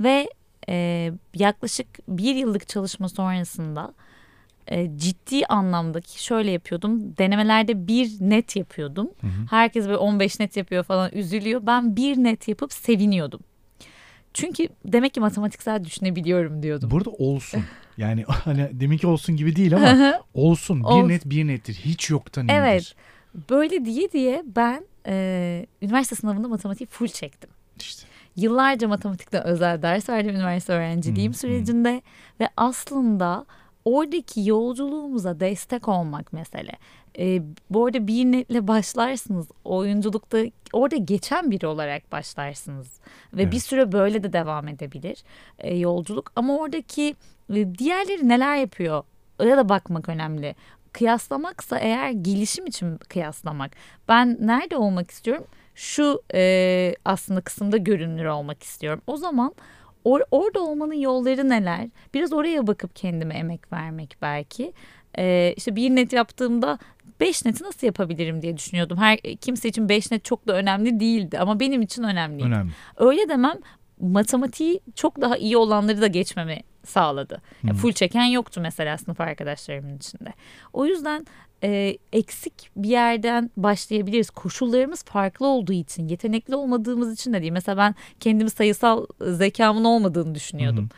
Speaker 2: Ve e, yaklaşık bir yıllık çalışma sonrasında e, ciddi anlamda ki şöyle yapıyordum. Denemelerde bir net yapıyordum.
Speaker 1: Hı hı.
Speaker 2: Herkes böyle 15 net yapıyor falan üzülüyor. Ben bir net yapıp seviniyordum. Çünkü demek ki matematiksel düşünebiliyorum diyordum.
Speaker 1: Burada olsun. Yani hani deminki olsun gibi değil ama olsun. Bir
Speaker 2: Olsun.
Speaker 1: net bir nettir. Hiç yoktan iyidir.
Speaker 2: Evet. Böyle diye diye ben e, üniversite sınavında matematik full çektim.
Speaker 1: İşte.
Speaker 2: Yıllarca matematikte özel ders verdim üniversite öğrenciliğim
Speaker 1: hı.
Speaker 2: sürecinde ve aslında oradaki yolculuğumuza destek olmak mesele. E, bu arada bir netle başlarsınız oyunculukta orada geçen biri olarak başlarsınız ve
Speaker 1: Evet.
Speaker 2: bir süre böyle de devam edebilir e, yolculuk ama oradaki e, diğerleri neler yapıyor ya da bakmak önemli. Kıyaslamaksa eğer gelişim için kıyaslamak. Ben nerede olmak istiyorum? Şu e, aslında kısımda görünür olmak istiyorum. O zaman or- orada olmanın yolları neler? Biraz oraya bakıp kendime emek vermek belki. E, işte bir net yaptığımda 5 neti nasıl yapabilirim diye düşünüyordum. Her kimse için 5 net çok da önemli değildi ama benim için önemliydi.
Speaker 1: Önemli.
Speaker 2: Öyle demem matematiği çok daha iyi olanları da geçmemi sağladı. Ya
Speaker 1: Hı.
Speaker 2: full çeken yoktu mesela sınıf arkadaşlarımın içinde. O yüzden e, eksik bir yerden başlayabiliriz. Koşullarımız farklı olduğu için, yetenekli olmadığımız için de değil. Mesela ben kendimi sayısal zekamın olmadığını düşünüyordum.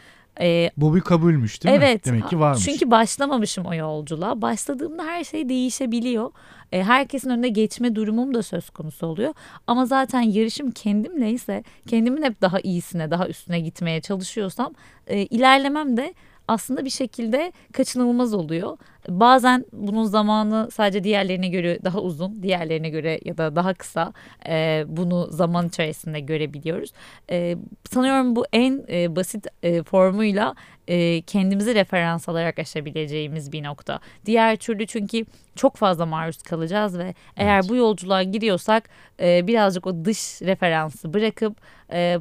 Speaker 2: E,
Speaker 1: Bu bir kabulmüş değil
Speaker 2: evet.
Speaker 1: mi? Demek ki varmış.
Speaker 2: Çünkü başlamamışım o yolculuğa. Başladığımda her şey değişebiliyor. E, herkesin önüne geçme durumum da söz konusu oluyor. Ama zaten yarışım kendimle ise kendimin hep daha iyisine, daha üstüne gitmeye çalışıyorsam e, ilerlemem de aslında bir şekilde kaçınılmaz oluyor. Bazen bunun zamanı sadece diğerlerine göre daha uzun, diğerlerine göre ya da daha kısa e, bunu zaman içerisinde görebiliyoruz. E, sanıyorum bu en e, basit e, formuyla e, kendimizi referans alarak aşabileceğimiz bir nokta. Diğer türlü çünkü çok fazla maruz kalacağız ve eğer
Speaker 1: Evet.
Speaker 2: bu yolculuğa giriyorsak e, birazcık o dış referansı bırakıp e,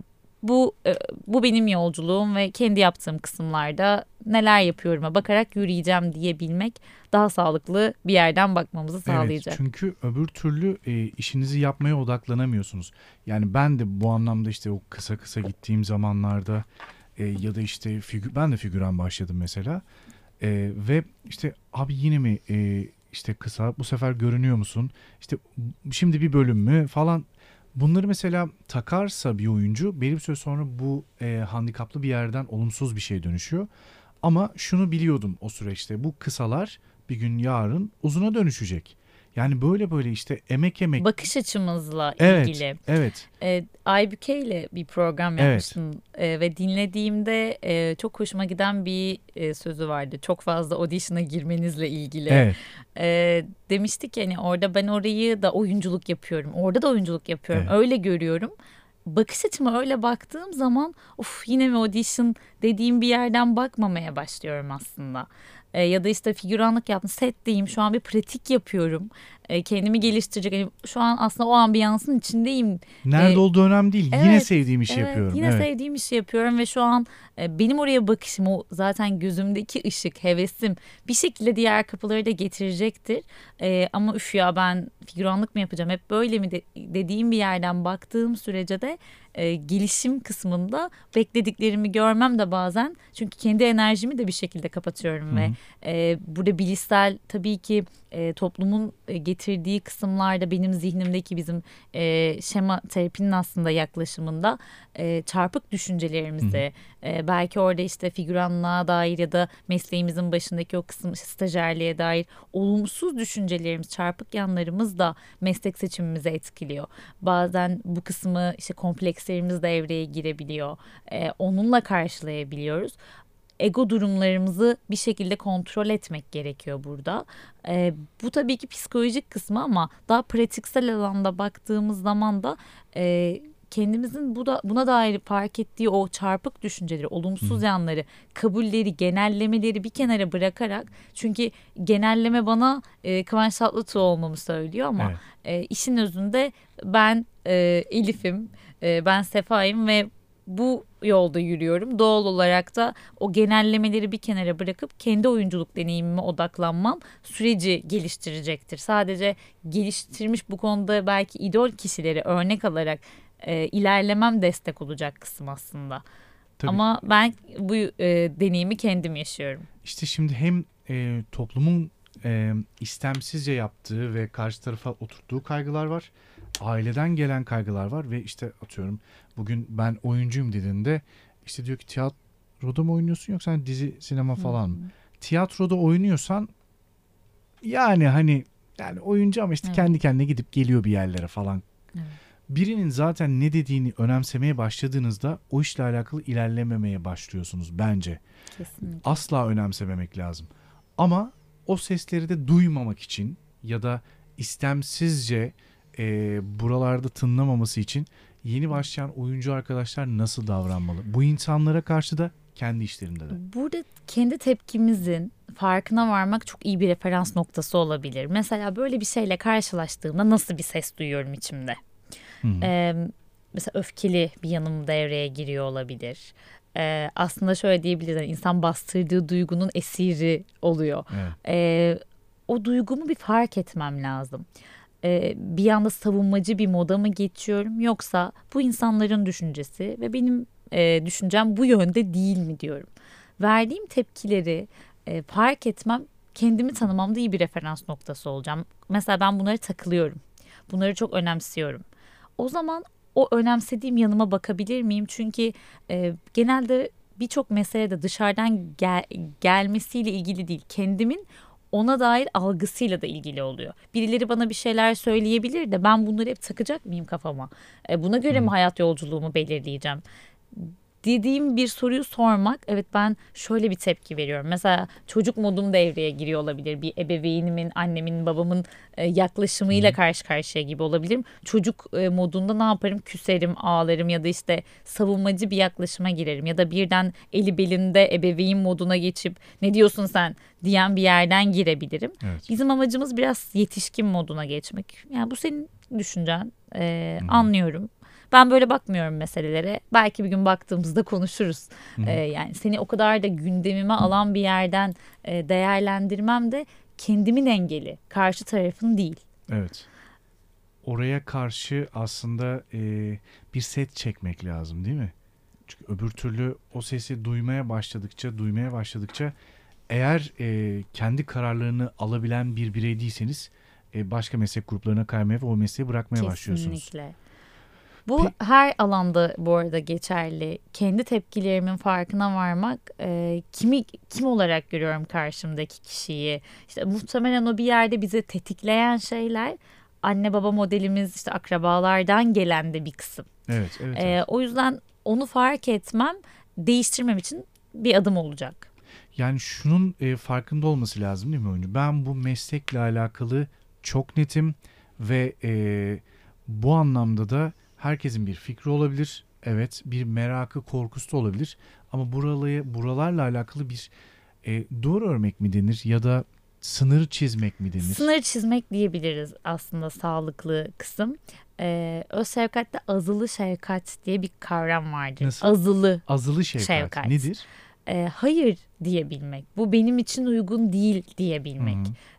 Speaker 2: bu e, bu benim yolculuğum ve kendi yaptığım kısımlarda neler yapıyorum'a bakarak yürüyeceğim diyebilmek daha sağlıklı bir yerden bakmamızı sağlayacak.
Speaker 1: Evet, çünkü öbür türlü e, işinizi yapmaya odaklanamıyorsunuz. Yani ben de bu anlamda işte o kısa kısa gittiğim zamanlarda e, ya da işte figür, ben de figüran başladım mesela. E, ve işte abi yine mi e, işte kısa bu sefer görünüyor musun? İşte şimdi bir bölüm mü falan. Bunları mesela takarsa bir oyuncu belli bir süre sonra bu e, handikaplı bir yerden olumsuz bir şeye dönüşüyor. Ama şunu biliyordum o süreçte bu kısalar bir gün yarın uzuna dönüşecek. Yani böyle böyle işte emek emek.
Speaker 2: Bakış açımızla
Speaker 1: evet,
Speaker 2: ilgili.
Speaker 1: evet.
Speaker 2: E, Aybüke ile bir program
Speaker 1: Evet.
Speaker 2: yapmıştım E, ve dinlediğimde e, çok hoşuma giden bir e, sözü vardı. Çok fazla audition'a girmenizle ilgili.
Speaker 1: Evet.
Speaker 2: E, demiştik ki hani orada ben orayı da oyunculuk yapıyorum. Orada da oyunculuk yapıyorum.
Speaker 1: Evet.
Speaker 2: Öyle görüyorum. Bakış açıma öyle baktığım zaman of yine mi audition dediğim bir yerden bakmamaya başlıyorum aslında. E, ya da işte figüranlık yaptım setteyim şu an bir pratik yapıyorum. E, kendimi geliştirecek. Yani şu an aslında o ambiyansın içindeyim
Speaker 1: Nerede
Speaker 2: E,
Speaker 1: olduğu önemli değil. Yine
Speaker 2: evet,
Speaker 1: sevdiğim işi
Speaker 2: Evet,
Speaker 1: yapıyorum.
Speaker 2: Yine
Speaker 1: evet.
Speaker 2: sevdiğim işi yapıyorum ve şu an e, benim oraya bakışım o zaten gözümdeki ışık, hevesim bir şekilde diğer kapıları da getirecektir. E, ama üf ya ben figüranlık mı yapacağım hep böyle mi de, dediğim bir yerden baktığım sürece de e, gelişim kısmında beklediklerimi görmem de bazen çünkü kendi enerjimi de bir şekilde kapatıyorum
Speaker 1: Hı
Speaker 2: ve e, burada bilişsel tabii ki e, toplumun e, getirdiği kısımlarda benim zihnimdeki bizim e, şema terapinin aslında yaklaşımında e, çarpık düşüncelerimizi e, belki orada işte figüranlığa dair ya da mesleğimizin başındaki o kısım işte stajyerliğe dair olumsuz düşüncelerimiz çarpık yanlarımız da meslek seçimimizi etkiliyor. Bazen bu kısmı işte komplekslerimiz de devreye girebiliyor. E, onunla karşılayabiliyoruz ego durumlarımızı bir şekilde kontrol etmek gerekiyor burada. Ee, bu tabii ki psikolojik kısmı ama daha pratiksel alanda baktığımız zaman da e, kendimizin bu da buna dair fark ettiği o çarpık düşünceleri, olumsuz yanları, kabulleri, genellemeleri bir kenara bırakarak çünkü genelleme bana e, Kıvanç Tatlıtuğ olmamı söylüyor ama
Speaker 1: Evet.
Speaker 2: e, işin özünde ben e, Elif'im. e, ben Sefa'yım ve bu yolda yürüyorum. Doğal olarak da o genellemeleri bir kenara bırakıp kendi oyunculuk deneyimime odaklanmam süreci geliştirecektir. Sadece geliştirmiş bu konuda belki idol kişileri örnek alarak e, ilerlemem destek olacak kısım aslında. Tabii. Ama ben bu e, deneyimi kendim yaşıyorum.
Speaker 1: İşte şimdi hem e, toplumun e, istemsizce yaptığı ve karşı tarafa oturttuğu kaygılar var. Aileden gelen kaygılar var ve işte atıyorum bugün ben oyuncuyum dediğinde işte diyor ki tiyatroda mı oynuyorsun yoksa hani dizi sinema falan mı? Tiyatroda oynuyorsan yani hani yani oyuncu ama işte evet. kendi kendine gidip geliyor bir yerlere falan. Evet. Birinin zaten ne dediğini önemsemeye başladığınızda o işle alakalı ilerlememeye başlıyorsunuz bence. Kesinlikle. Asla önemsememek lazım. Ama o sesleri de duymamak için ya da istemsizce e, buralarda tınlamaması için yeni başlayan oyuncu arkadaşlar nasıl davranmalı? Bu insanlara karşı da kendi işlerinde de.
Speaker 2: Burada kendi tepkimizin farkına varmak çok iyi bir referans noktası olabilir. Mesela böyle bir şeyle karşılaştığımda nasıl bir ses duyuyorum içimde? Ee, mesela öfkeli bir yanım devreye giriyor olabilir. Ee, aslında şöyle diyebiliriz yani insan bastırdığı duygunun esiri oluyor. Evet. Ee, o duygumu bir fark etmem lazım. Ee, bir anda savunmacı bir moda mı geçiyorum yoksa bu insanların düşüncesi ve benim e, düşüncem bu yönde değil mi diyorum. Verdiğim tepkileri e, fark etmem kendimi tanımamda iyi bir referans noktası olacağım. Mesela ben bunları takılıyorum. Bunları çok önemsiyorum. O zaman o önemsediğim yanıma bakabilir miyim? Çünkü e, genelde birçok mesele de dışarıdan gel, gelmesiyle ilgili değil. Kendimin ona dair algısıyla da ilgili oluyor. Birileri bana bir şeyler söyleyebilir de ben bunları hep takacak mıyım kafama? E, buna göre mi hayat yolculuğumu belirleyeceğim? Dediğim bir soruyu sormak evet ben şöyle bir tepki veriyorum. Mesela çocuk modum devreye giriyor olabilir. Bir ebeveynimin, annemin, babamın e, yaklaşımıyla karşı karşıya gibi olabilirim. Çocuk e, modunda ne yaparım? Küserim, ağlarım ya da işte savunmacı bir yaklaşıma girerim. Ya da birden eli belinde ebeveyn moduna geçip ne diyorsun sen diyen bir yerden girebilirim. Evet. Bizim amacımız biraz yetişkin moduna geçmek. Yani bu senin düşüncen. Ee, anlıyorum. Ben böyle bakmıyorum meselelere. Belki bir gün baktığımızda konuşuruz. Ee, yani seni o kadar da gündemime alan bir yerden e, değerlendirmem de kendimin engeli. Karşı tarafın değil.
Speaker 1: Evet. Oraya karşı aslında e, bir set çekmek lazım değil mi? Çünkü öbür türlü o sesi duymaya başladıkça, duymaya başladıkça eğer e, kendi kararlarını alabilen bir birey değilseniz e, başka meslek gruplarına kaymaya ve o mesleği bırakmaya Kesinlikle. başlıyorsunuz. Kesinlikle.
Speaker 2: Bu Pe- her alanda bu arada geçerli. Kendi tepkilerimin farkına varmak e, kimi kim olarak görüyorum karşımdaki kişiyi. İşte muhtemelen o bir yerde bizi tetikleyen şeyler anne baba modelimiz işte akrabalardan gelen de bir kısım.
Speaker 1: Evet, evet.
Speaker 2: E, o yüzden onu fark etmem değiştirmem için bir adım olacak.
Speaker 1: Yani şunun e, farkında olması lazım değil mi oyuncu? Ben bu meslekle alakalı çok netim ve e, bu anlamda da herkesin bir fikri olabilir. Evet bir merakı korkusu da olabilir. Ama buralayı, buralarla alakalı bir e, doğru örmek mi denir ya da sınır çizmek mi denir?
Speaker 2: Sınır çizmek diyebiliriz aslında sağlıklı kısım. Ee, öz şefkatte azılı şefkat diye bir kavram vardır. Nasıl? Azılı.
Speaker 1: Azılı şefkat. şefkat. Nedir?
Speaker 2: Ee, hayır diyebilmek. Bu benim için uygun değil diyebilmek.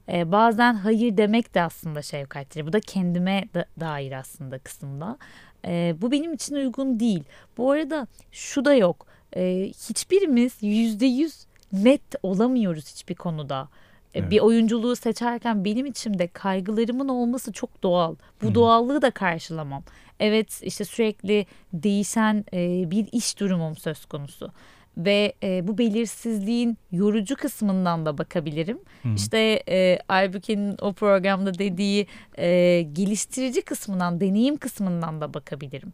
Speaker 2: Ee, bazen hayır demek de aslında şefkattir. Bu da kendime da, dair aslında kısımda. E, bu benim için uygun değil. Bu arada şu da yok. E, hiçbirimiz yüzde yüz net olamıyoruz hiçbir konuda. Evet. Bir oyunculuğu seçerken benim içimde kaygılarımın olması çok doğal. Bu Hı. doğallığı da karşılamam. Evet işte sürekli değişen e, bir iş durumum söz konusu ve e, bu belirsizliğin yorucu kısmından da bakabilirim. Hı. İşte e, Aybüke'nin o programda dediği e, geliştirici kısmından, deneyim kısmından da bakabilirim.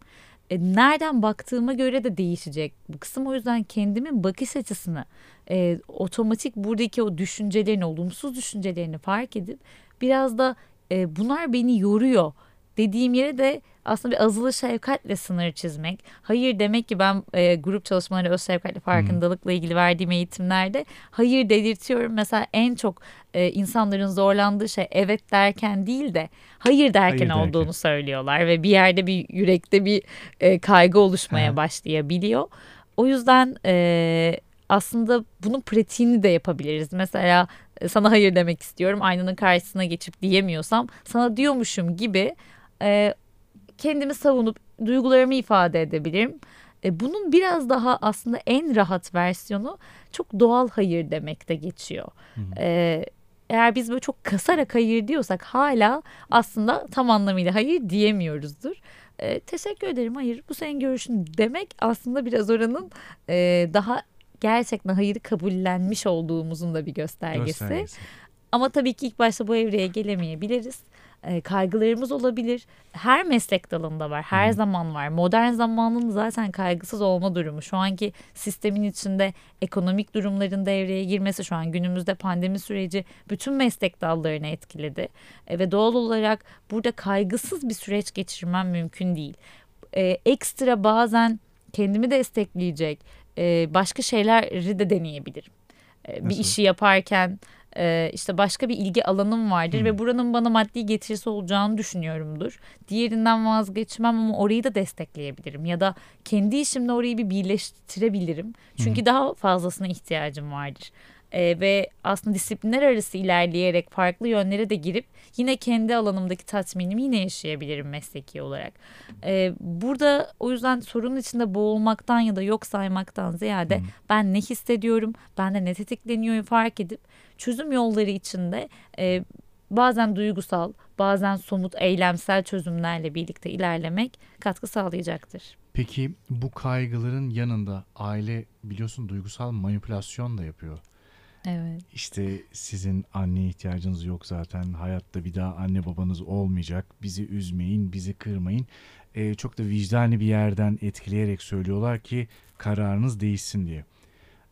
Speaker 2: E, nereden baktığıma göre de değişecek bu kısım. O yüzden kendimin bakış açısını, e, otomatik buradaki o düşüncelerini, olumsuz düşüncelerini fark edip biraz da e, bunlar beni yoruyor dediğim yere de aslında bir azılı şefkatle sınır çizmek. Hayır demek ki ben e, grup çalışmaları öz şefkatle farkındalıkla ilgili verdiğim eğitimlerde hayır dedirtiyorum. Mesela en çok e, insanların zorlandığı şey evet derken değil de hayır derken
Speaker 1: Hayır
Speaker 2: olduğunu
Speaker 1: derken.
Speaker 2: söylüyorlar ve bir yerde bir yürekte bir e, kaygı oluşmaya
Speaker 1: Aha.
Speaker 2: başlayabiliyor. O yüzden e, aslında bunun pratiğini de yapabiliriz. Mesela e, sana hayır demek istiyorum aynanın karşısına geçip diyemiyorsam sana diyormuşum gibi e, kendimi savunup duygularımı ifade edebilirim. E, bunun biraz daha aslında en rahat versiyonu çok doğal hayır demekte geçiyor. E, eğer biz böyle çok kasarak hayır diyorsak hala aslında tam anlamıyla hayır diyemiyoruzdur. E, teşekkür ederim hayır bu senin görüşün demek aslında biraz oranın e, daha gerçekten hayırı kabullenmiş olduğumuzun da bir göstergesi.
Speaker 1: Göstergesi.
Speaker 2: Ama tabii ki ilk başta bu evreye gelemeyebiliriz. E, kaygılarımız olabilir. Her meslek dalında var, her zaman var. Modern zamanın zaten kaygısız olma durumu. Şu anki sistemin içinde ekonomik durumların devreye girmesi şu an günümüzde pandemi süreci bütün meslek dallarını etkiledi. E, ve doğal olarak burada kaygısız bir süreç geçirmem mümkün değil. E, ekstra bazen kendimi destekleyecek e, başka şeyleri de deneyebilirim. E, bir
Speaker 1: Nasıl?
Speaker 2: işi yaparken e, işte başka bir ilgi alanım vardır
Speaker 1: Hmm.
Speaker 2: ve buranın bana maddi getirisi olacağını düşünüyorumdur. Diğerinden vazgeçmem ama orayı da destekleyebilirim ya da kendi işimle orayı bir birleştirebilirim. Çünkü daha fazlasına ihtiyacım vardır. E, ve aslında disiplinler arası ilerleyerek farklı yönlere de girip yine kendi alanımdaki tatminimi yine yaşayabilirim mesleki olarak. E, burada o yüzden sorunun içinde boğulmaktan ya da yok saymaktan ziyade
Speaker 1: Hı.
Speaker 2: ben ne hissediyorum, bende ne tetikleniyor fark edip çözüm yolları içinde e, bazen duygusal, bazen somut, eylemsel çözümlerle birlikte ilerlemek katkı sağlayacaktır.
Speaker 1: Peki bu kaygıların yanında aile biliyorsun duygusal manipülasyon da yapıyor.
Speaker 2: Evet.
Speaker 1: İşte sizin anne ihtiyacınız yok zaten. Hayatta bir daha anne babanız olmayacak. Bizi üzmeyin, bizi kırmayın. Ee, çok da vicdani bir yerden etkileyerek söylüyorlar ki kararınız değişsin diye.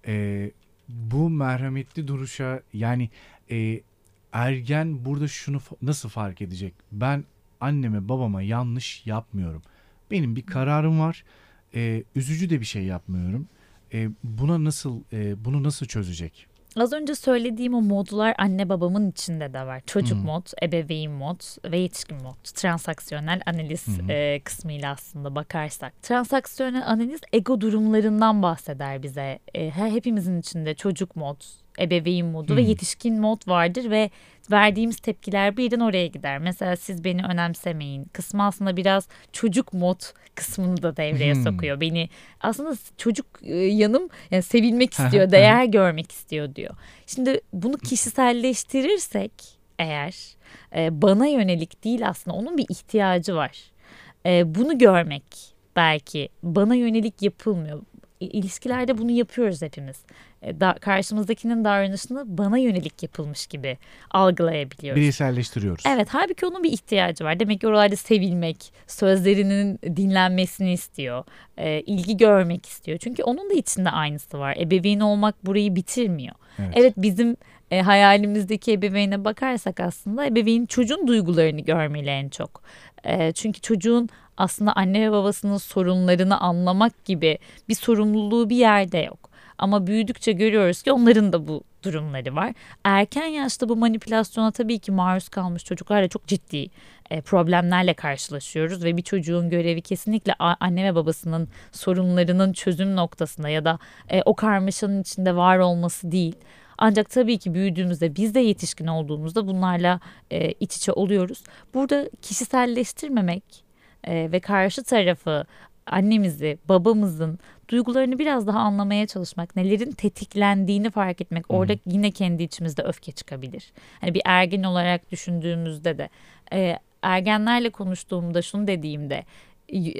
Speaker 1: Ee, bu merhametli duruşa yani e, ergen burada şunu nasıl fark edecek? Ben anneme babama yanlış yapmıyorum. Benim bir kararım var. Ee, üzücü de bir şey yapmıyorum. Ee, buna nasıl e, bunu nasıl çözecek?
Speaker 2: Az önce söylediğim o modlar anne babamın içinde de var. Çocuk
Speaker 1: Hı.
Speaker 2: mod, ebeveyn mod ve yetişkin mod. Transaksiyonel analiz
Speaker 1: hı.
Speaker 2: e, kısmıyla aslında bakarsak. Transaksiyonel analiz ego durumlarından bahseder bize. E, hepimizin içinde çocuk mod, ebeveyn modu ve
Speaker 1: Hı.
Speaker 2: yetişkin mod vardır ve verdiğimiz tepkiler birden oraya gider. Mesela siz beni önemsemeyin kısmı aslında biraz çocuk mod kısmını da devreye
Speaker 1: Hmm.
Speaker 2: sokuyor. Beni aslında çocuk e, yanım yani sevilmek istiyor, değer görmek istiyor diyor. Şimdi bunu kişiselleştirirsek eğer e, bana yönelik değil aslında onun bir ihtiyacı var. E, bunu görmek belki bana yönelik yapılmıyor. İlişkilerde bunu yapıyoruz hepimiz. E, da, karşımızdakinin davranışını bana yönelik yapılmış gibi algılayabiliyoruz.
Speaker 1: Bireyselleştiriyoruz.
Speaker 2: Evet halbuki onun bir ihtiyacı var. Demek ki oralarda sevilmek, sözlerinin dinlenmesini istiyor, e, ilgi görmek istiyor. Çünkü onun da içinde aynısı var. Ebeveyn olmak burayı bitirmiyor.
Speaker 1: Evet.
Speaker 2: Evet bizim e, hayalimizdeki ebeveyne bakarsak aslında ebeveyn çocuğun duygularını görmeli en çok. E, çünkü çocuğun aslında anne ve babasının sorunlarını anlamak gibi bir sorumluluğu bir yerde yok. Ama büyüdükçe görüyoruz ki onların da bu durumları var. Erken yaşta bu manipülasyona tabii ki maruz kalmış çocuklarla çok ciddi e, problemlerle karşılaşıyoruz ve bir çocuğun görevi kesinlikle anne ve babasının sorunlarının çözüm noktasında ya da e, o karmaşanın içinde var olması değil. Ancak tabii ki büyüdüğümüzde biz de yetişkin olduğumuzda bunlarla e, iç içe oluyoruz. Burada kişiselleştirmemek ve karşı tarafı annemizi, babamızın duygularını biraz daha anlamaya çalışmak, nelerin tetiklendiğini fark etmek. Orada yine kendi içimizde öfke çıkabilir. Hani bir ergen olarak düşündüğümüzde de e, ergenlerle konuştuğumda şunu dediğimde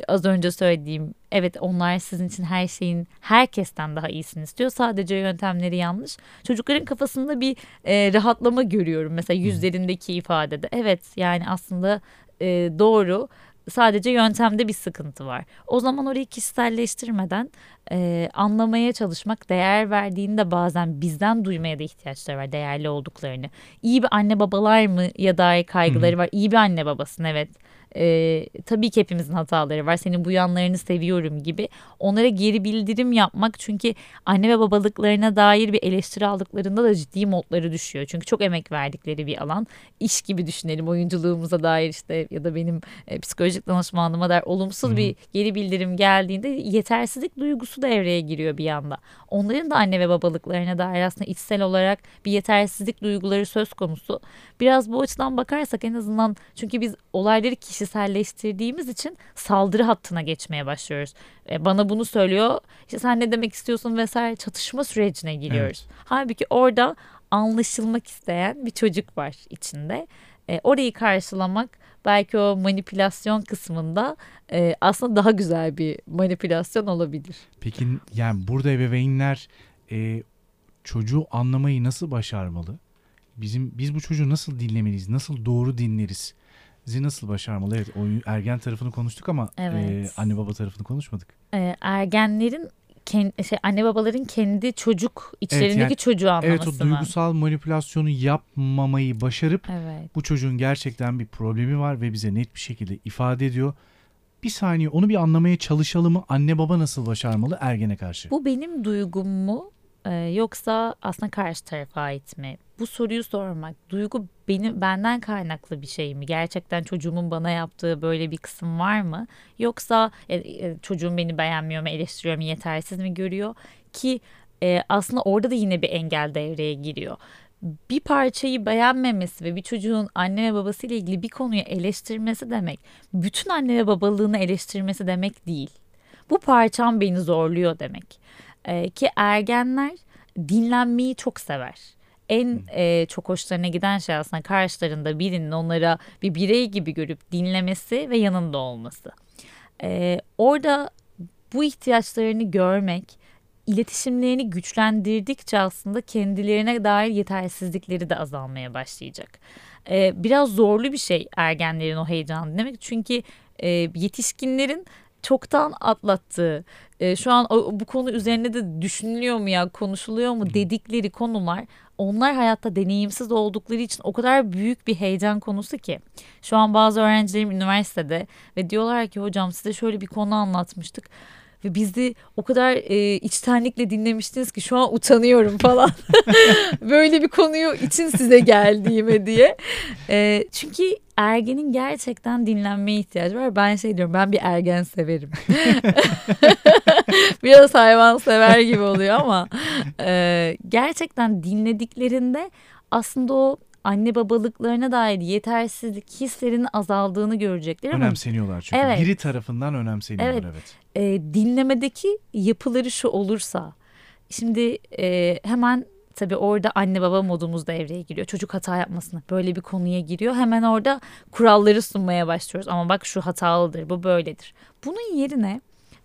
Speaker 2: az önce söylediğim evet onlar sizin için her şeyin herkesten daha iyisini istiyor. Sadece yöntemleri yanlış. Çocukların kafasında bir e, rahatlama görüyorum mesela yüzlerindeki ifadede. Evet yani aslında e, doğru. Sadece yöntemde bir sıkıntı var. O zaman orayı kişiselleştirmeden e, anlamaya çalışmak, değer verdiğinde bazen bizden duymaya da ihtiyaçları var değerli olduklarını. İyi bir anne babalar mı ya dair kaygıları var. İyi bir anne babasın evet. E, tabii ki hepimizin hataları var. Senin bu yanlarını seviyorum gibi. Onlara geri bildirim yapmak çünkü anne ve babalıklarına dair bir eleştiri aldıklarında da ciddi modları düşüyor. Çünkü çok emek verdikleri bir alan. İş gibi düşünelim oyunculuğumuza dair işte ya da benim e, psikolojik danışmanlığıma dair olumsuz Hı-hı. bir geri bildirim geldiğinde yetersizlik duygusu devreye giriyor bir yanda. Onların da anne ve babalıklarına dair aslında içsel olarak bir yetersizlik duyguları söz konusu. Biraz bu açıdan bakarsak en azından çünkü biz olayları kişiselleştirdiğimiz için saldırı hattına geçmeye başlıyoruz. E, bana bunu söylüyor işte sen ne demek istiyorsun vesaire çatışma sürecine giriyoruz. Evet. Halbuki orada anlaşılmak isteyen bir çocuk var içinde. E, orayı karşılamak belki o manipülasyon kısmında e, aslında daha güzel bir manipülasyon olabilir.
Speaker 1: Peki yani burada ebeveynler e, çocuğu anlamayı nasıl başarmalı? Bizim biz bu çocuğu nasıl dinlemeliyiz? Nasıl doğru dinleriz? Bizi nasıl başarmalı? Evet, o ergen tarafını konuştuk ama evet. e, anne baba tarafını konuşmadık.
Speaker 2: E, ergenlerin kendi, şey, anne babaların kendi çocuk içlerindeki evet, yani, çocuğu anlaması
Speaker 1: Evet o duygusal manipülasyonu yapmamayı başarıp evet. bu çocuğun gerçekten bir problemi var ve bize net bir şekilde ifade ediyor. Bir saniye onu bir anlamaya çalışalım mı? Anne baba nasıl başarmalı ergene karşı?
Speaker 2: Bu benim duygum mu? Ee, yoksa aslında karşı tarafa ait mi? Bu soruyu sormak, duygu benim benden kaynaklı bir şey mi? Gerçekten çocuğumun bana yaptığı böyle bir kısım var mı? Yoksa e, e, çocuğum beni beğenmiyor mu, eleştiriyor mu, yetersiz mi görüyor? Ki e, aslında orada da yine bir engel devreye giriyor bir parçayı beğenmemesi ve bir çocuğun anne ve babasıyla ilgili bir konuyu eleştirmesi demek bütün anne ve babalığını eleştirmesi demek değil. Bu parçam beni zorluyor demek. Ee, ki ergenler dinlenmeyi çok sever. En e, çok hoşlarına giden şey aslında karşılarında birinin onlara bir birey gibi görüp dinlemesi ve yanında olması. Ee, orada bu ihtiyaçlarını görmek, iletişimlerini güçlendirdikçe aslında kendilerine dair yetersizlikleri de azalmaya başlayacak. Ee, biraz zorlu bir şey ergenlerin o heyecanı demek çünkü e, yetişkinlerin çoktan atlattığı, e, şu an o, bu konu üzerine de düşünülüyor mu ya, konuşuluyor mu dedikleri konular onlar hayatta deneyimsiz oldukları için o kadar büyük bir heyecan konusu ki. Şu an bazı öğrencilerim üniversitede ve diyorlar ki hocam size şöyle bir konu anlatmıştık ve bizi o kadar e, içtenlikle dinlemiştiniz ki şu an utanıyorum falan. Böyle bir konuyu için size geldiğime diye. E, çünkü ergenin gerçekten dinlenmeye ihtiyacı var. Ben şey diyorum ben bir ergen severim. Biraz hayvan sever gibi oluyor ama e, gerçekten dinlediklerinde aslında o anne babalıklarına dair yetersizlik hislerinin azaldığını görecekler.
Speaker 1: Önemseniyorlar çünkü. Evet. Biri tarafından önemseniyorlar evet. evet.
Speaker 2: E, dinlemedeki yapıları şu olursa şimdi e, hemen tabii orada anne baba modumuz da devreye giriyor. Çocuk hata yapmasına böyle bir konuya giriyor. Hemen orada kuralları sunmaya başlıyoruz. Ama bak şu hatalıdır, bu böyledir. Bunun yerine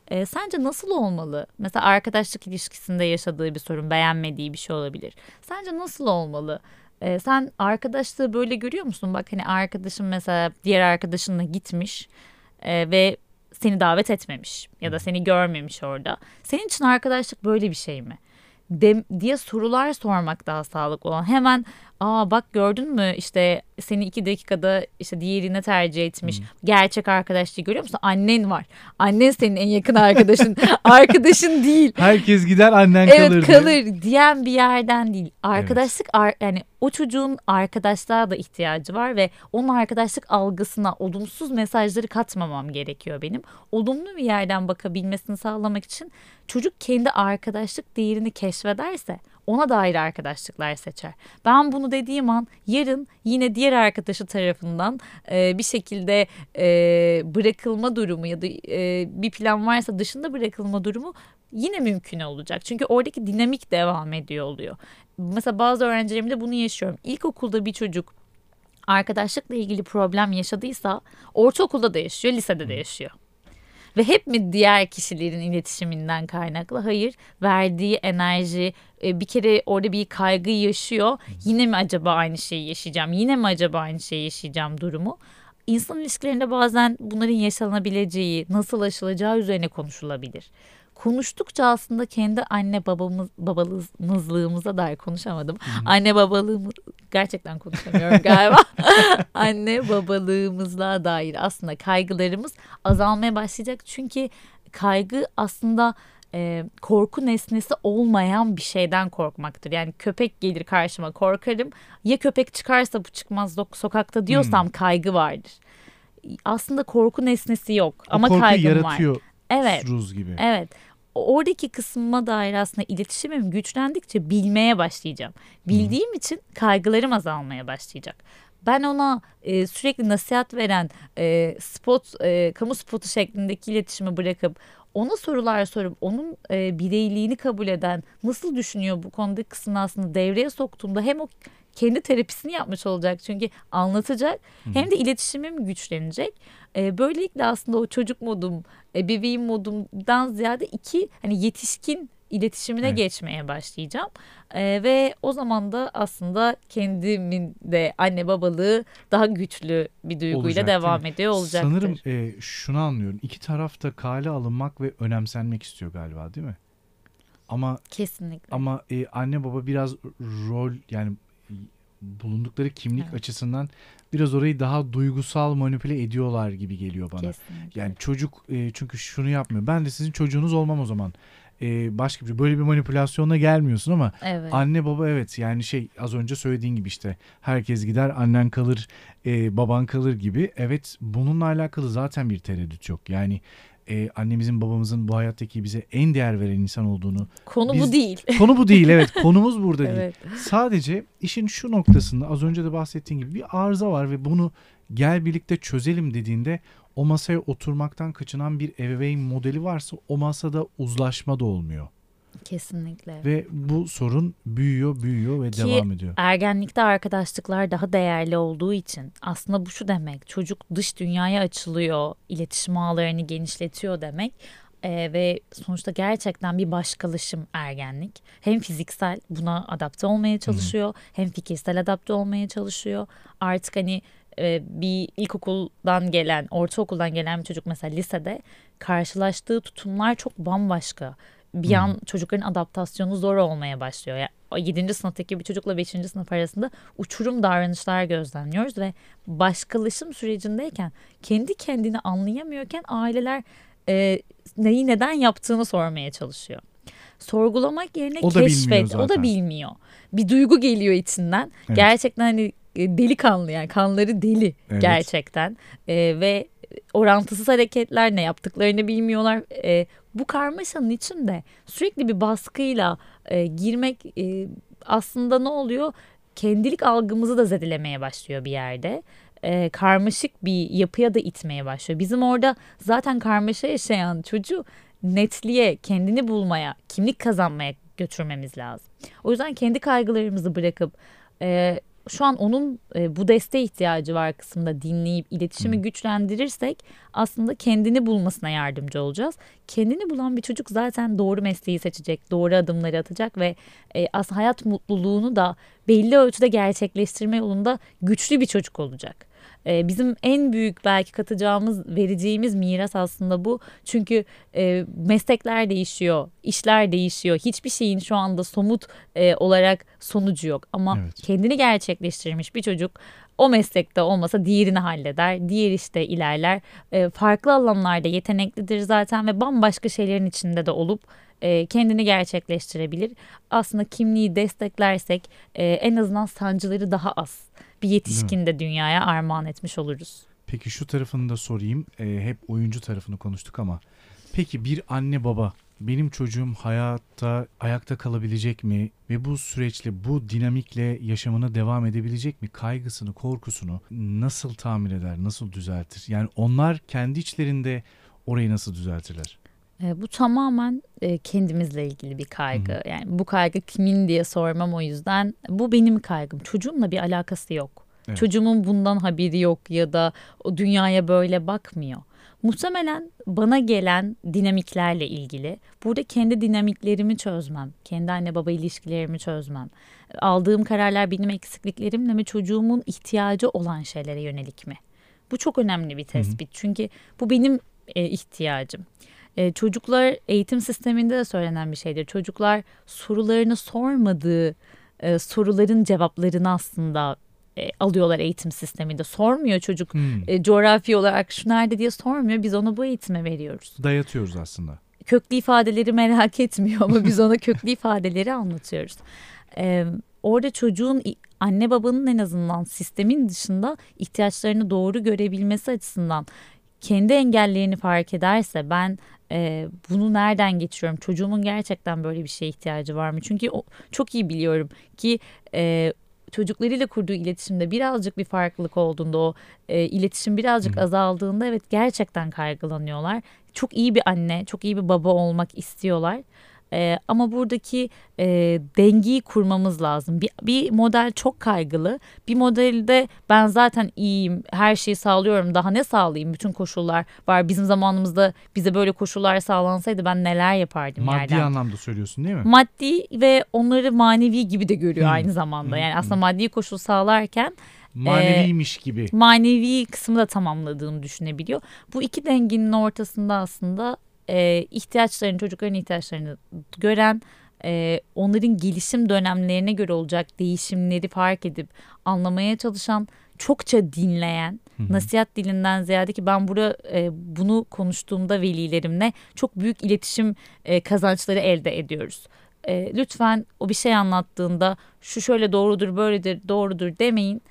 Speaker 2: e, sence nasıl olmalı? Mesela arkadaşlık ilişkisinde yaşadığı bir sorun, beğenmediği bir şey olabilir. Sence nasıl olmalı? E, sen arkadaşlığı böyle görüyor musun? Bak hani arkadaşın mesela diğer arkadaşınla gitmiş e, ve seni davet etmemiş ya da seni görmemiş orada. Senin için arkadaşlık böyle bir şey mi? De, diye sorular sormak daha sağlıklı olan. Hemen aa bak gördün mü işte seni iki dakikada işte diğerine tercih etmiş. Hmm. Gerçek arkadaşlığı görüyor musun? Annen var. Annen senin en yakın arkadaşın. arkadaşın değil.
Speaker 1: Herkes gider annen
Speaker 2: evet,
Speaker 1: kalır.
Speaker 2: Evet kalır diyen bir yerden değil. Arkadaşlık evet. yani o çocuğun arkadaşlığa da ihtiyacı var ve onun arkadaşlık algısına olumsuz mesajları katmamam gerekiyor benim. Olumlu bir yerden bakabilmesini sağlamak için çocuk kendi arkadaşlık değerini keşfederse ona dair arkadaşlıklar seçer. Ben bunu dediğim an yarın yine diğer arkadaşı tarafından e, bir şekilde e, bırakılma durumu ya da e, bir plan varsa dışında bırakılma durumu yine mümkün olacak. Çünkü oradaki dinamik devam ediyor oluyor. Mesela bazı öğrencilerimde bunu yaşıyorum. İlkokulda bir çocuk arkadaşlıkla ilgili problem yaşadıysa ortaokulda da yaşıyor, lisede de yaşıyor. Ve hep mi diğer kişilerin iletişiminden kaynaklı? Hayır. Verdiği enerji e, bir kere orada bir kaygı yaşıyor. Yine mi acaba aynı şeyi yaşayacağım? Yine mi acaba aynı şeyi yaşayacağım durumu? İnsan ilişkilerinde bazen bunların yaşanabileceği, nasıl aşılacağı üzerine konuşulabilir konuştukça aslında kendi anne babamız babalığımıza dair konuşamadım. Hı-hı. Anne babalığımız gerçekten konuşamıyorum galiba. Anne babalığımızla dair aslında kaygılarımız azalmaya başlayacak. Çünkü kaygı aslında e, korku nesnesi olmayan bir şeyden korkmaktır. Yani köpek gelir karşıma korkarım. Ya köpek çıkarsa bu çıkmaz sokakta diyorsam hmm. kaygı vardır. Aslında korku nesnesi yok o ama kaygım
Speaker 1: yaratıyor.
Speaker 2: var. Evet.
Speaker 1: Ruz gibi.
Speaker 2: Evet oradaki kısma dair aslında iletişimim güçlendikçe bilmeye başlayacağım. Bildiğim hmm. için kaygılarım azalmaya başlayacak. Ben ona e, sürekli nasihat veren e, spot, e, kamu spotu şeklindeki iletişimi bırakıp ona sorular sorup onun e, bireyliğini kabul eden nasıl düşünüyor bu konuda kısmını aslında devreye soktuğumda hem o kendi terapisini yapmış olacak çünkü anlatacak Hı. hem de iletişimim güçlenecek. E, böylelikle aslında o çocuk modum, ebeveyn modumdan ziyade iki hani yetişkin iletişimine evet. geçmeye başlayacağım. Ee, ve o zaman da aslında kendimin de anne babalığı daha güçlü bir duyguyla Olacak, devam ediyor olacaktır.
Speaker 1: Sanırım e, şunu anlıyorum. İki taraf da kale alınmak ve önemsenmek istiyor galiba değil mi? Ama
Speaker 2: kesinlikle.
Speaker 1: Ama e, anne baba biraz rol yani bulundukları kimlik evet. açısından biraz orayı daha duygusal manipüle ediyorlar gibi geliyor bana.
Speaker 2: Kesinlikle.
Speaker 1: Yani çocuk e, çünkü şunu yapmıyor. Ben de sizin çocuğunuz olmam o zaman e, başka bir şey. böyle bir manipülasyona gelmiyorsun ama
Speaker 2: evet.
Speaker 1: anne baba evet yani şey az önce söylediğin gibi işte herkes gider annen kalır e, baban kalır gibi evet bununla alakalı zaten bir tereddüt yok yani e, annemizin babamızın bu hayattaki bize en değer veren insan olduğunu
Speaker 2: konu biz, bu değil
Speaker 1: konu bu değil evet konumuz burada değil evet. sadece işin şu noktasında az önce de bahsettiğin gibi bir arıza var ve bunu gel birlikte çözelim dediğinde o masaya oturmaktan kaçınan bir ebeveyn modeli varsa o masada uzlaşma da olmuyor.
Speaker 2: Kesinlikle.
Speaker 1: Ve bu sorun büyüyor, büyüyor ve Ki devam ediyor.
Speaker 2: ergenlikte arkadaşlıklar daha değerli olduğu için aslında bu şu demek. Çocuk dış dünyaya açılıyor, iletişim ağlarını genişletiyor demek. Ee, ve sonuçta gerçekten bir başkalaşım ergenlik. Hem fiziksel buna adapte olmaya çalışıyor, Hı. hem fikirsel adapte olmaya çalışıyor. Artık hani e, bir ilkokuldan gelen, ortaokuldan gelen bir çocuk mesela lisede karşılaştığı tutumlar çok bambaşka. Bir an çocukların adaptasyonu zor olmaya başlıyor. Yani 7. sınıftaki bir çocukla 5. sınıf arasında uçurum davranışlar gözlemliyoruz ve başkalaşım sürecindeyken kendi kendini anlayamıyorken aileler e, neyi neden yaptığını sormaya çalışıyor sorgulamak yerine o keşfet. O da bilmiyor. Bir duygu geliyor içinden. Evet. Gerçekten hani e, delikanlı yani kanları deli evet. gerçekten e, ve orantısız hareketler ne yaptıklarını bilmiyorlar. E, bu karmaşanın içinde sürekli bir baskıyla e, girmek e, aslında ne oluyor? Kendilik algımızı da zedelemeye başlıyor bir yerde. E, karmaşık bir yapıya da itmeye başlıyor. Bizim orada zaten karmaşa yaşayan çocuğu netliğe, kendini bulmaya, kimlik kazanmaya götürmemiz lazım. O yüzden kendi kaygılarımızı bırakıp e, şu an onun e, bu desteğe ihtiyacı var kısmında dinleyip iletişimi güçlendirirsek aslında kendini bulmasına yardımcı olacağız. Kendini bulan bir çocuk zaten doğru mesleği seçecek, doğru adımları atacak ve e, aslında hayat mutluluğunu da belli ölçüde gerçekleştirme yolunda güçlü bir çocuk olacak. E, bizim en büyük belki katacağımız, vereceğimiz miras aslında bu. Çünkü e, meslekler değişiyor, işler değişiyor. Hiçbir şeyin şu anda somut e, olarak sonucu yok. Ama evet. kendini gerçekleştirmiş bir çocuk o meslekte olmasa diğerini halleder. Diğer işte ilerler. E, farklı alanlarda yeteneklidir zaten ve bambaşka şeylerin içinde de olup e, kendini gerçekleştirebilir. Aslında kimliği desteklersek e, en azından sancıları daha az bir yetişkin de dünyaya armağan etmiş oluruz.
Speaker 1: Peki şu tarafını da sorayım. E, hep oyuncu tarafını konuştuk ama peki bir anne baba benim çocuğum hayatta ayakta kalabilecek mi ve bu süreçle bu dinamikle yaşamına devam edebilecek mi kaygısını korkusunu nasıl tamir eder nasıl düzeltir yani onlar kendi içlerinde orayı nasıl düzeltirler?
Speaker 2: E, bu tamamen e, kendimizle ilgili bir kaygı. Hı. Yani bu kaygı kimin diye sormam o yüzden. Bu benim kaygım. Çocuğumla bir alakası yok. Evet. Çocuğumun bundan haberi yok ya da o dünyaya böyle bakmıyor. Muhtemelen bana gelen dinamiklerle ilgili burada kendi dinamiklerimi çözmem, kendi anne baba ilişkilerimi çözmem, aldığım kararlar benim eksikliklerimle mi çocuğumun ihtiyacı olan şeylere yönelik mi? Bu çok önemli bir tespit. Hı hı. Çünkü bu benim e, ihtiyacım. E, çocuklar eğitim sisteminde de söylenen bir şeydir. Çocuklar sorularını sormadığı e, soruların cevaplarını aslında e, alıyorlar eğitim sisteminde. Sormuyor çocuk
Speaker 1: Hmm.
Speaker 2: e, coğrafi olarak şu nerede diye sormuyor. Biz ona bu eğitimi veriyoruz.
Speaker 1: Dayatıyoruz aslında.
Speaker 2: Köklü ifadeleri merak etmiyor ama biz ona köklü ifadeleri anlatıyoruz. E, orada çocuğun anne babanın en azından sistemin dışında ihtiyaçlarını doğru görebilmesi açısından kendi engellerini fark ederse ben e, bunu nereden geçiriyorum? Çocuğumun gerçekten böyle bir şeye ihtiyacı var mı? Çünkü o, çok iyi biliyorum ki e, çocuklarıyla kurduğu iletişimde birazcık bir farklılık olduğunda o e, iletişim birazcık
Speaker 1: Hı
Speaker 2: azaldığında evet gerçekten kaygılanıyorlar. Çok iyi bir anne, çok iyi bir baba olmak istiyorlar. E, ama buradaki e, dengeyi kurmamız lazım. Bir, bir model çok kaygılı. Bir modelde ben zaten iyiyim, her şeyi sağlıyorum. Daha ne sağlayayım? Bütün koşullar var. Bizim zamanımızda bize böyle koşullar sağlansaydı ben neler yapardım
Speaker 1: Maddi
Speaker 2: yerden.
Speaker 1: anlamda söylüyorsun değil mi?
Speaker 2: Maddi ve onları manevi gibi de görüyor
Speaker 1: Hı.
Speaker 2: aynı zamanda.
Speaker 1: Hı,
Speaker 2: Yani aslında maddi koşul sağlarken
Speaker 1: Maneviymiş gibi.
Speaker 2: manevi kısmı da tamamladığını düşünebiliyor. Bu iki dengenin ortasında aslında e, ihtiyaçlarını, çocukların ihtiyaçlarını gören, e, onların gelişim dönemlerine göre olacak değişimleri fark edip anlamaya çalışan, çokça dinleyen,
Speaker 1: Hı hı.
Speaker 2: nasihat dilinden ziyade ki ben burada e, bunu konuştuğumda velilerimle çok büyük iletişim e, kazançları elde ediyoruz. E, lütfen o bir şey anlattığında şu şöyle doğrudur, böyledir, doğrudur demeyin.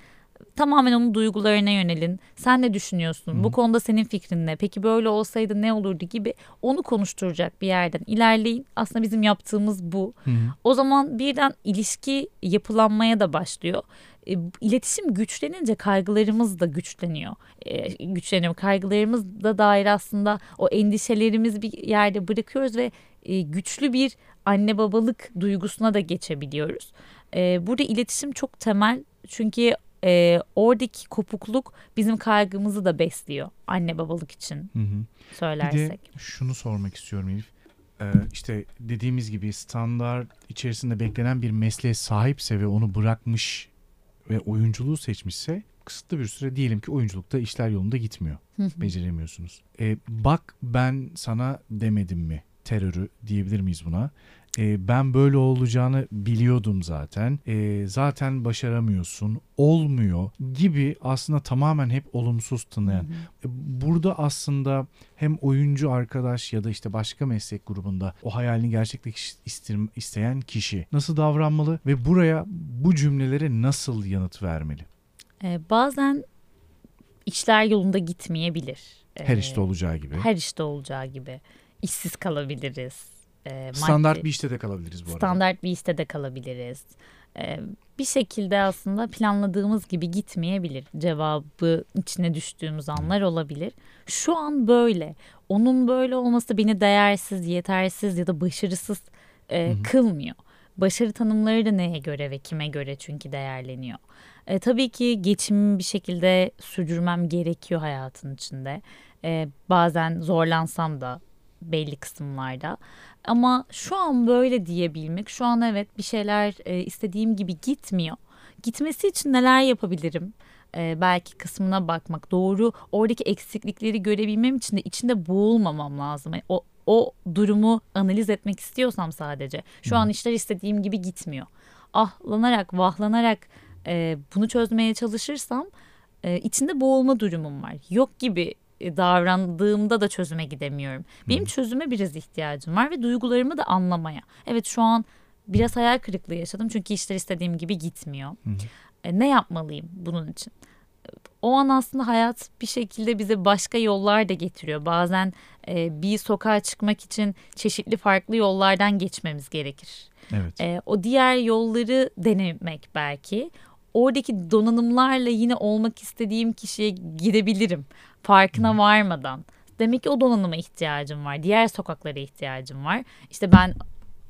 Speaker 2: Tamamen onun duygularına yönelin. Sen ne düşünüyorsun?
Speaker 1: Hı.
Speaker 2: Bu konuda senin fikrin ne? Peki böyle olsaydı ne olurdu gibi onu konuşturacak bir yerden ilerleyin. Aslında bizim yaptığımız bu.
Speaker 1: Hı.
Speaker 2: O zaman birden ilişki yapılanmaya da başlıyor. E, İletişim güçlenince kaygılarımız da güçleniyor. E, güçleniyor. Kaygılarımız da dair aslında o endişelerimiz bir yerde bırakıyoruz ve e, güçlü bir anne babalık duygusuna da geçebiliyoruz. E, burada iletişim çok temel çünkü e, oradaki kopukluk bizim kaygımızı da besliyor anne babalık için
Speaker 1: Hı hı. Bir
Speaker 2: söylersek.
Speaker 1: de şunu sormak istiyorum Elif. Ee, işte dediğimiz gibi standart içerisinde beklenen bir mesleğe sahipse ve onu bırakmış ve oyunculuğu seçmişse kısıtlı bir süre diyelim ki oyunculukta işler yolunda gitmiyor. Beceremiyorsunuz. Ee, bak ben sana demedim mi terörü diyebilir miyiz buna? Ee, ben böyle olacağını biliyordum zaten. Ee, zaten başaramıyorsun, olmuyor gibi aslında tamamen hep olumsuz tınlayan. E, Burada aslında hem oyuncu arkadaş ya da işte başka meslek grubunda o hayalini gerçekleştirmek isteyen kişi nasıl davranmalı ve buraya bu cümlelere nasıl yanıt vermeli?
Speaker 2: E, bazen işler yolunda gitmeyebilir.
Speaker 1: Her
Speaker 2: E,
Speaker 1: işte olacağı gibi.
Speaker 2: Her işte olacağı gibi. İşsiz kalabiliriz. E,
Speaker 1: Standart
Speaker 2: maddi-
Speaker 1: bir işte de kalabiliriz bu arada.
Speaker 2: standart bir işte de kalabiliriz. E, bir şekilde aslında planladığımız gibi gitmeyebilir. Cevabı içine düştüğümüz anlar olabilir. Şu an böyle. Onun böyle olması beni değersiz, yetersiz ya da başarısız e, kılmıyor. Başarı tanımları da neye göre ve kime göre çünkü değerleniyor. E, tabii ki geçimimi bir şekilde sürdürmem gerekiyor hayatın içinde. E, bazen zorlansam da belli kısımlarda. Ama şu an böyle diyebilmek, şu an evet bir şeyler e, istediğim gibi gitmiyor. Gitmesi için neler yapabilirim? E, belki kısmına bakmak, doğru oradaki eksiklikleri görebilmem için de içinde boğulmamam lazım. Yani o, o durumu analiz etmek istiyorsam sadece. Şu an işler istediğim gibi gitmiyor. Ahlanarak, vahlanarak e, bunu çözmeye çalışırsam e, içinde boğulma durumum var. Yok gibi davrandığımda da çözüme gidemiyorum. Benim çözüme biraz ihtiyacım var ve duygularımı da anlamaya. Evet şu an biraz hayal kırıklığı yaşadım çünkü işler istediğim gibi gitmiyor. E, ne yapmalıyım bunun için? O an aslında hayat bir şekilde bize başka yollar da getiriyor. Bazen e, bir sokağa çıkmak için çeşitli farklı yollardan geçmemiz gerekir.
Speaker 1: Evet.
Speaker 2: E, o diğer yolları denemek belki. Oradaki donanımlarla yine olmak istediğim kişiye gidebilirim. Farkına varmadan. Demek ki o donanıma ihtiyacım var. Diğer sokaklara ihtiyacım var. İşte ben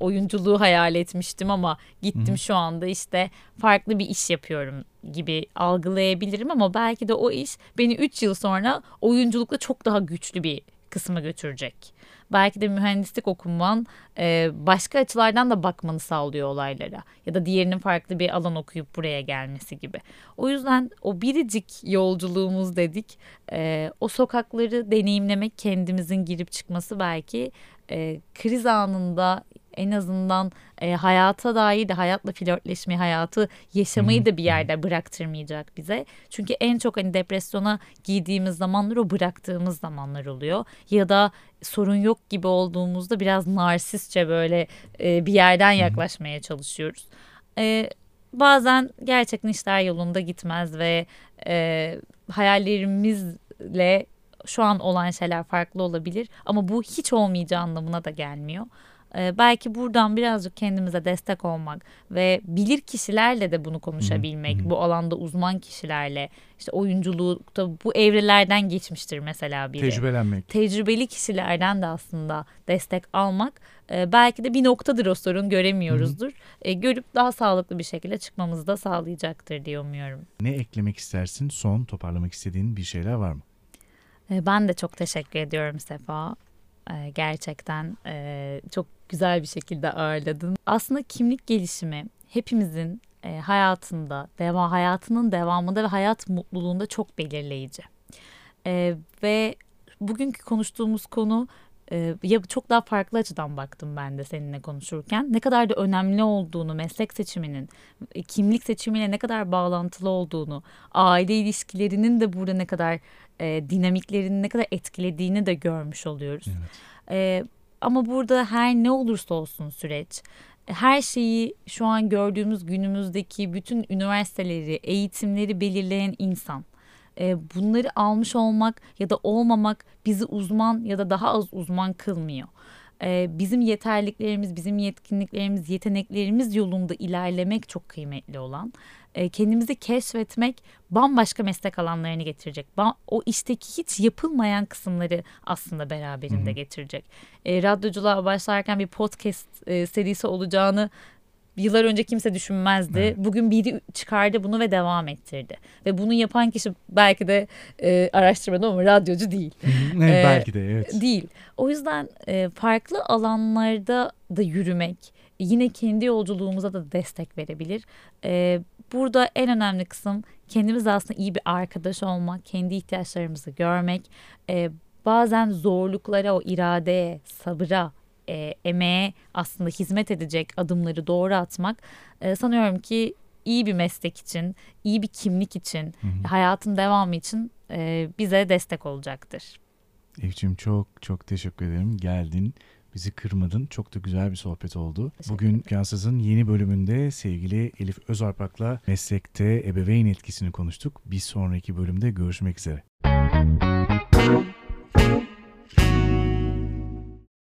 Speaker 2: oyunculuğu hayal etmiştim ama gittim şu anda işte farklı bir iş yapıyorum gibi algılayabilirim ama belki de o iş beni 3 yıl sonra oyunculukla çok daha güçlü bir kısma götürecek. Belki de mühendislik okuman e, başka açılardan da bakmanı sağlıyor olaylara ya da diğerinin farklı bir alan okuyup buraya gelmesi gibi. O yüzden o biricik yolculuğumuz dedik e, o sokakları deneyimlemek kendimizin girip çıkması belki e, kriz anında en azından e, hayata dair de hayatla flörtleşmeyi, hayatı yaşamayı da bir yerde bıraktırmayacak bize. Çünkü en çok hani depresyona giydiğimiz zamanlar o bıraktığımız zamanlar oluyor. Ya da sorun yok gibi olduğumuzda biraz narsistçe böyle e, bir yerden yaklaşmaya çalışıyoruz. E, bazen gerçekten işler yolunda gitmez ve e, hayallerimizle şu an olan şeyler farklı olabilir ama bu hiç olmayacağı anlamına da gelmiyor. Ee, belki buradan birazcık kendimize destek olmak ve bilir kişilerle de bunu konuşabilmek, bu alanda uzman kişilerle, işte oyunculukta bu evrelerden geçmiştir mesela biri.
Speaker 1: Tecrübelenmek.
Speaker 2: Tecrübeli kişilerden de aslında destek almak e, belki de bir noktadır o sorun göremiyoruzdur. E, görüp daha sağlıklı bir şekilde çıkmamızı da sağlayacaktır diye umuyorum.
Speaker 1: Ne eklemek istersin? Son toparlamak istediğin bir şeyler var mı?
Speaker 2: E, Ben de çok teşekkür ediyorum Sefa. E, Gerçekten e, çok güzel bir şekilde ağırladın. Aslında kimlik gelişimi hepimizin e, hayatında, deva hayatının devamında ve hayat mutluluğunda çok belirleyici. E, Ve bugünkü konuştuğumuz konu e, ya çok daha farklı açıdan baktım ben de seninle konuşurken. Ne kadar da önemli olduğunu, meslek seçiminin, e, kimlik seçimiyle ne kadar bağlantılı olduğunu, aile ilişkilerinin de burada ne kadar e, dinamiklerini ne kadar etkilediğini de görmüş oluyoruz.
Speaker 1: Evet.
Speaker 2: E, ama burada her ne olursa olsun süreç, her şeyi şu an gördüğümüz günümüzdeki bütün üniversiteleri, eğitimleri belirleyen insan. E, bunları almış olmak ya da olmamak bizi uzman ya da daha az uzman kılmıyor. E, bizim yeterliklerimiz, bizim yetkinliklerimiz, yeteneklerimiz yolunda ilerlemek çok kıymetli olan. E, kendimizi keşfetmek bambaşka meslek alanlarını getirecek. Ba- o işteki hiç yapılmayan kısımları aslında beraberinde getirecek. E, radyoculuğa başlarken bir podcast e, serisi olacağını yıllar önce kimse düşünmezdi.
Speaker 1: Evet.
Speaker 2: Bugün biri çıkardı bunu ve devam ettirdi. Ve bunu yapan kişi belki de e, araştırmadım ama radyocu değil. Ee,
Speaker 1: belki de evet.
Speaker 2: Değil. O yüzden e, farklı alanlarda da yürümek yine kendi yolculuğumuza da destek verebilir. E, burada en önemli kısım kendimiz aslında iyi bir arkadaş olmak, kendi ihtiyaçlarımızı görmek, e, bazen zorluklara, o iradeye, sabıra, e, emeğe aslında hizmet edecek adımları doğru atmak e, sanıyorum ki iyi bir meslek için, iyi bir kimlik için, hayatın devamı için e, bize destek olacaktır.
Speaker 1: Elif'ciğim çok çok teşekkür ederim. Geldin. Bizi kırmadın. Çok da güzel bir sohbet oldu. Bugün Kansız'ın yeni bölümünde sevgili Elif Özarpak'la meslekte ebeveyn etkisini konuştuk. Bir sonraki bölümde görüşmek üzere.